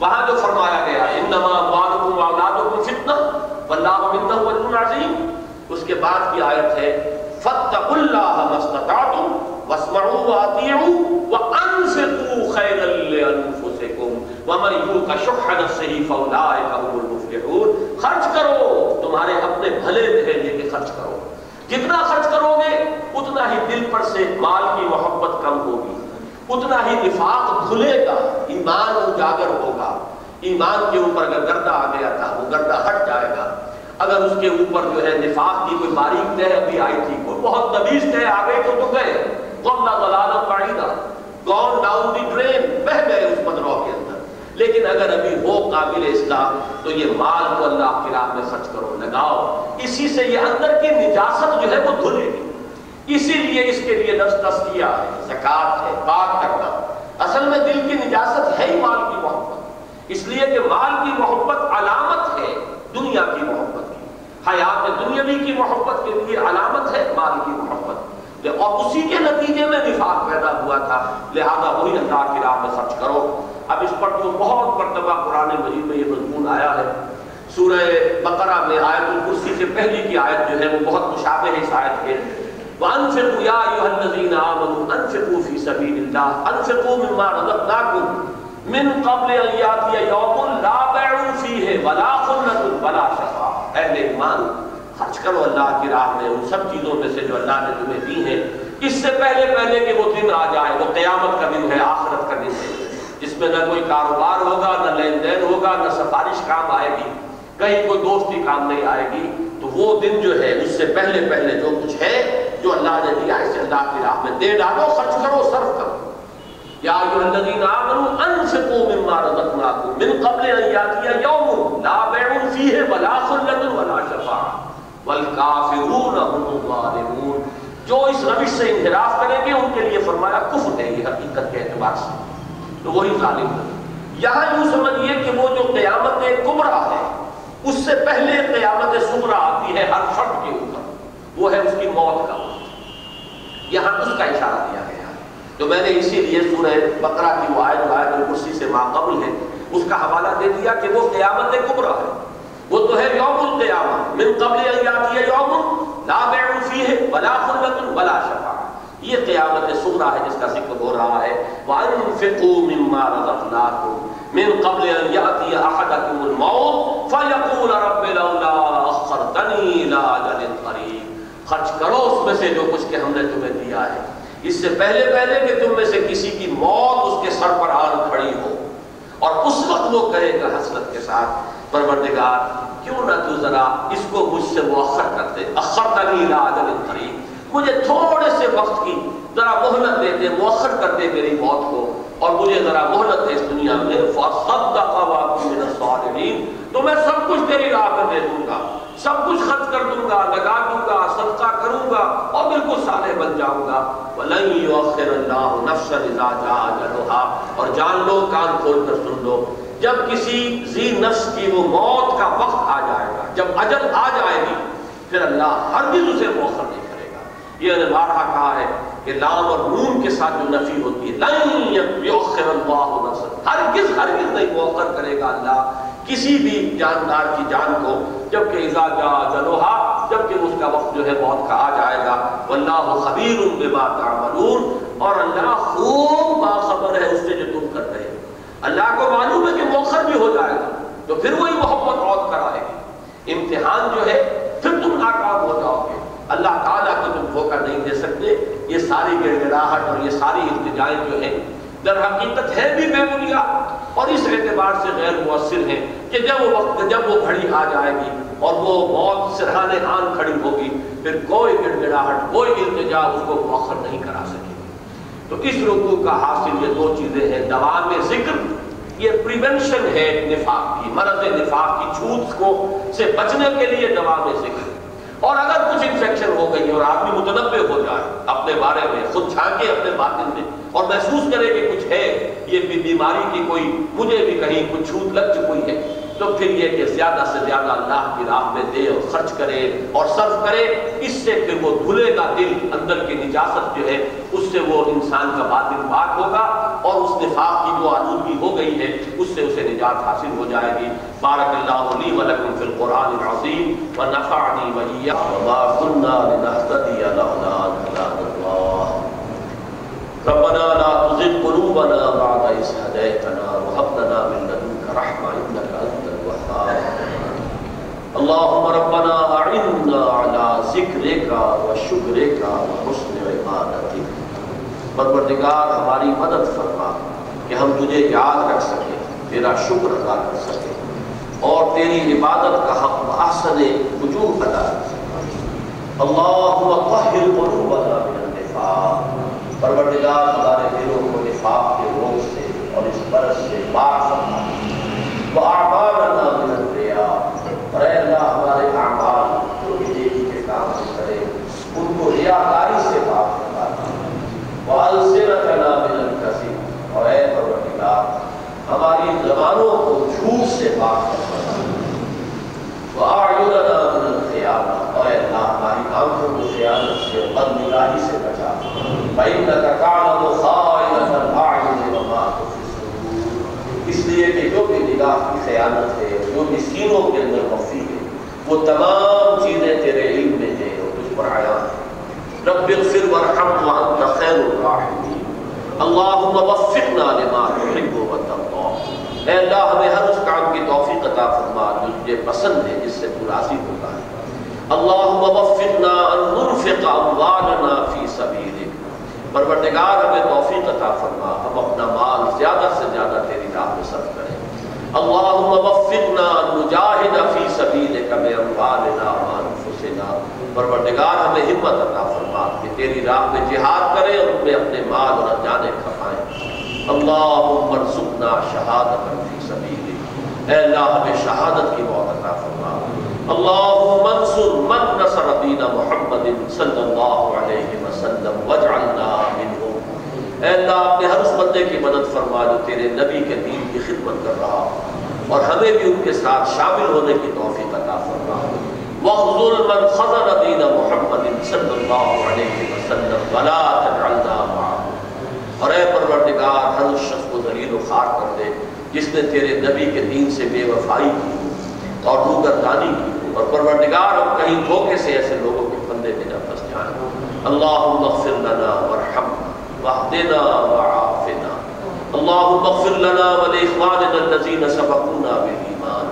وہاں جو فرمایا گیا انما اموالکم واولادکم فتنہ واللہ عنده اجر عظیم اس کے بعد کی آیت ہے فَاتَّقُوا اللَّهَ مَا اسْتَطَعْتُمْ وَاسْمَعُوا وَأَطِيعُوا وَأَنْ خَيْرًا لِأَنفُسِكُمْ وَمَنْ يُوقَ شُحَّ نَفْسِهِ فَأُولَٰئِكَ هُمُ الْمُفْلِحُونَ۔ خرچ کرو، تمہارے اپنے بھلے میں لے کے خرچ کرو۔ جتنا خرچ کرو گے، اتنا ہی دل پر سے مال کی محبت کم ہوگی۔ اتنا ہی نفاق دھلے گا، ایمان اجاگر ہوگا۔ ایمان کے اوپر اگر گردہ آ گیا تھا، وہ گردہ ہٹ جائے گا۔ اگر اس کے اوپر جو ہے نفاق کی کوئی باریک تہ ابھی آئی تھی، کوئی بہت نبیز تہ آ تو تو گئے۔ غم نہ ضلالت پڑیدہ گون ڈاؤن دی ٹرین؟ بہ گئے اس پدروں کے اندر۔ لیکن اگر ابھی ہو قابل اسلام، تو یہ مال کو اللہ کی راہ میں خرچ کرو، لگاؤ۔ اسی سے یہ اندر کی نجاست جو ہے وہ دھلے گی اسی لیے اس کے لیے نفس تسکیہ ہے زکات ہے، پاک کرنا۔ اصل میں دل کی نجاست ہے ہی مال کی محبت۔ اس لیے کہ مال کی محبت علامت ہے، دنیا کی محبت۔ حیات دنیاوی کی محبت کے لیے علامت ہے، مال کی محبت۔ اور اسی کے نتیجے میں نفاق پیدا ہوا تھا۔ لہذا وہی اللہ کی راہ میں خرچ کرو۔ اب اس پر تو بہت مرتبہ قرآن مجید میں یہ مضمون آیا ہے۔ سورہ بقرہ میں آیت الکرسی سے پہلی کی آیت جو ہے، وہ بہت مشابہ ہے اس آیت کے۔ وَأَنفِقُوا يَا أَيُّهَا الَّذِينَ آمَنُوا، أَنفِقُوا فِي سَبِيلِ اللَّهِ۔ أَنفِقُوا مِمَّا رَزَقْنَاكُمْ۔ مِنْ قَبْلِ أَنْ يَأْتِيَ يَوْمٌ لَا بَيْعٌ فِيهِ وَلَا خُلَّةٌ وَلَا شَفَاعَةٌ۔ اہل ایمان خرچ کرو اللہ کی راہ میں، ان سب چیزوں میں سے جو اللہ نے تمہیں دی ہیں، اس سے پہلے پہلے کہ وہ دن آ جائے، وہ قیامت کا دن ہے، آخرت کا دن ہے۔ جس میں نہ کوئی کاروبار ہوگا، نہ لین دین ہوگا، نہ سفارش کام آئے گی۔ کہیں کوئی دوستی کام نہیں آئے گی۔ تو وہ دن جو ہے، اس سے پہلے پہلے جو کچھ ہے، جو اللہ نے دیا، اسے اللہ کی راہ میں دے ڈالو، خرچ کرو، صرف کرو۔ یا ایھا الذین آمنوا انفقوا مما رزقناکم من قبل ان یاتی یوم لا بیع فیہ ولا خلۃ والکافرون هم الظالمون۔ جو اس روش سے انحراف کریں گے، ان کے لیے فرمایا، کفر ہے، یہ حقیقت کے اعتبار سے۔ تو وہی ظالم ہے یہاں یوں سمجھئے کہ وہ جو قیامت کبرا ہے، اس سے پہلے قیامت سبرا آتی ہے ہر فرد کے اوپر۔ وہ ہے اس کی موت کا۔ یہاں اس کا اشارہ دیا گیا۔ ہے تو میں نے اسی لیے سورہ بقرہ کی وہ آیت آیت الکرسی سے ماقبل ہے۔ اس کا حوالہ دے دیا کہ وہ قیامت کبرا ہے۔ وہ تو ہے یوم القیامہ، من قبل ایاتی یوم لا بیع فیہ ولا خلت ولا شفاعہ۔ یہ قیامت سغرا ہے جس کا ذکر ہو رہا ہے۔ وَأَنفِقُوا مِمَّا رَزَقْنَاكُمْ مِن قَبْلِ أَن يَأْتِيَ أَحَدَكُمُ الْمَوْتُ فَيَقُولَ رَبِّ لَوْلَا أَخَّرْتَنِي إِلَىٰ أَجَلٍ قَرِيبٍ۔ خرچ کرو اس میں سے جو کچھ کہ ہم نے تمہیں دیا ہے۔ اس سے پہلے پہلے کہ تم میں سے کسی کی موت اس کے سر پر آن کھڑی ہو۔ اور اس وقت وہ کہے گا حسرت کے ساتھ پروردگار، کیوں نہ تو ذرا اس کو مجھ سے مؤخر کر دے؟ اخرتنی الى اجل قریب۔ مجھے تھوڑے سے وقت کی ذرا مہلت دے دے، مؤخر کر دے میری موت کو، اور مجھے ذرا مہلت دے اس دنیا میں۔ فَصَدَّقَ وَاقُمْ مِنَ الصَّالِحِينَ۔ تو میں سب کچھ تیری راہ میں دے دوں گا، سب کچھ خرچ کر دوں گا، لگا دوں گا، صدقہ کروں گا، اور بالکل صالح بن جاؤں گا۔ وَلَن يُؤَخِّرَ اللَّهُ نَفْسًا إِذَا جَاءَ أَجَلُهَا۔ اور جان لو، کان کھول کر سن لو۔ جب کسی ذی نفس کی وہ موت کا وقت آ جائے گا، جب اجل آ جائے گی، پھر اللہ ہرگز اسے مؤخر نہیں کرے گا۔ یہ نے بارہا کہا ہے کہ لام اور نون کے ساتھ جو نفی ہوتی ہے، لن اللہ نفسا ہرگز ہرگز نہیں مؤخر کرے گا اللہ کسی بھی جاندار کی جان کو، جبکہ اذا جا جلوہا جبکہ اس کا وقت جو ہے موت کا آ جائے گا۔ واللہ خبیر بما تعملون۔ اور اللہ خوب باخبر ہے اس سے جو تم اللہ کو معلوم ہے کہ مؤخر بھی ہو جائے گا، تو پھر وہی محبت عود کرائے گی۔ امتحان جو ہے، پھر تم ناکام ہو جاؤ گے۔ اللہ تعالیٰ کو تم دھوکہ نہیں دے سکتے۔ یہ ساری گڑ گڑاہٹ اور یہ ساری التجائیں جو ہیں، در حقیقت ہے بھی بے بنیاد اور اس اعتبار سے غیر مؤثر ہیں کہ جب وہ وقت، جب وہ گھڑی آ جائے گی اور وہ موت سرحان آن کھڑی ہوگی، پھر کوئی گڑ گڑاہٹ کوئی التجا اس کو مؤخر نہیں کرا سکے تو اس رکوع کا حاصل یہ دو چیزیں ہیں۔ دوام ذکر یہ پریونشن ہے نفاق کی، مرض نفاق کی، چھوت کو سے بچنے کے لیے دوام ذکر اور اگر کچھ انفیکشن ہو گئی اور آدمی متنبع ہو جائے، اپنے بارے میں، خود جھانکے اپنے باطن میں، اور محسوس کرے کہ کچھ ہے، یہ بیماری کی کوئی، مجھے بھی کہیں کچھ چھوت لگ چکی ہے۔ تو پھر یہ کہ زیادہ سے زیادہ اللہ کی راہ میں دے اور خرچ کرے اور صرف کرے، اس سے پھر وہ دھلے گا دل اندر کی نجاست جو ہے، اس سے وہ انسان کا باطن پاک ہوگا اور اس نفاق کی جو آلودگی ہو گئی ہے، اس سے اسے نجات حاصل ہو جائے گی۔ بارک اللہ لی ولکم فی القرآن العظیم ونفعنی وإياكم وما كنا لنهتدي لولا أن هدانا الله ربنا لا تزغ قلوبنا بعد إذ هديتنا وهب لنا من لدنك رحمة اللهم ربنا أعنا على ذكرك وشكرك وحسن عبادتك۔ پروردگار ہماری مدد فرما کہ ہم تجھے یاد رکھ سکیں، تیرا شکر ادا کر سکیں۔ اور تیری عبادت کا حق احسن وجوہ ادا کر سکیں۔ اللہم طہر قلوبنا من النفاق۔ پروردگار ہمارے دلوں کو نفاق کے روگ سے اور اس برس سے پاک فرما۔ وَأَعْمَالَنَا مِنَ الرِّيَاءِ اور اے اللہ ہمارے اعمال جو بھی دیکھی کے کام سے کرے ان کو ریاکاری سے پاک اور اے پروردگار ہماری زبانوں کو جھوٹ سے پاک اور اے اللہ ہماری آنکھوں کو خیانت سے سے بچا اس لیے کہ جو بھی نگاہ کی خیانت ہے، جو بھی کے اندر وہ تمام چیزیں تیرے علم میں ہیں اور تجھ پر آیا ہے رب اغفر وارحم وانت خیر الراحمین۔ اللہم وفقنا لما تحب و وترضى اے اللہ، ہمیں ہر اس کام کی توفیق عطا فرما، جو تجھے پسند ہے، جس سے تو راضی ہوتا ہے۔ اللہم وفقنا ان ننفق اموالنا فی سبیلک۔ پروردگار، ہمیں توفیق عطا فرما، ہم اپنا مال زیادہ سے زیادہ تیری راہ میں صرف کریں اللہم وفقنا نجاہد فی سبیلک باموالنا وانفسنا پروردگار ہمیں ہمت عطا فرما کہ تیری راہ میں جہاد کریں اور ان میں اپنے مال اور جانے کھپائیں۔ اللہم ارزقنا شہادت فی سبیلک۔ اے اللہ، ہمیں شہادت کی موت عطا فرما۔ اللہم انصر من نصر دین محمد صلی اللہ علیہ وسلم واجعلنا منہم اے اللہ اپنے ہر اس بندے کی مدد فرما جو تیرے نبی کے دین کی خدمت کر رہا اور ہمیں بھی ان کے ساتھ شامل ہونے کی توفیق عطا فرما۔ وَخْذُلْ مَنْ خَذَرَ دِينَ مُحَمَّدٍ صلی اللہ علیہ وسلم وَلَا تَجْعَلْنَا مَعَهُ۔ اور اے پروردگار، ہر اس شخص کو ذلیل و خار کر دے جس نے تیرے نبی کے دین سے بے وفائی کی اور روگردانی کی اور پروردگار، ہم کہیں دھوکے سے ایسے لوگوں کے پندے میں نہ پھنس جائیں اللہم اغفر لنا ورحمنا۔ واہدنا وعافنا. اللہم اغفر لنا ولإخواننا الذين سبقونا بالإيمان.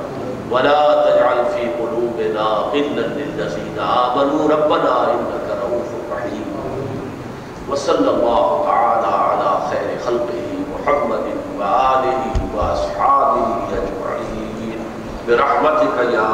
ولا تجعل في قلوبنا غلا للذين آمنوا. ربنا إنك رؤوف رحيم. وصلى الله تعالى على خير خلقه محمد وآله وأصحابه أجمعين. برحمتك يا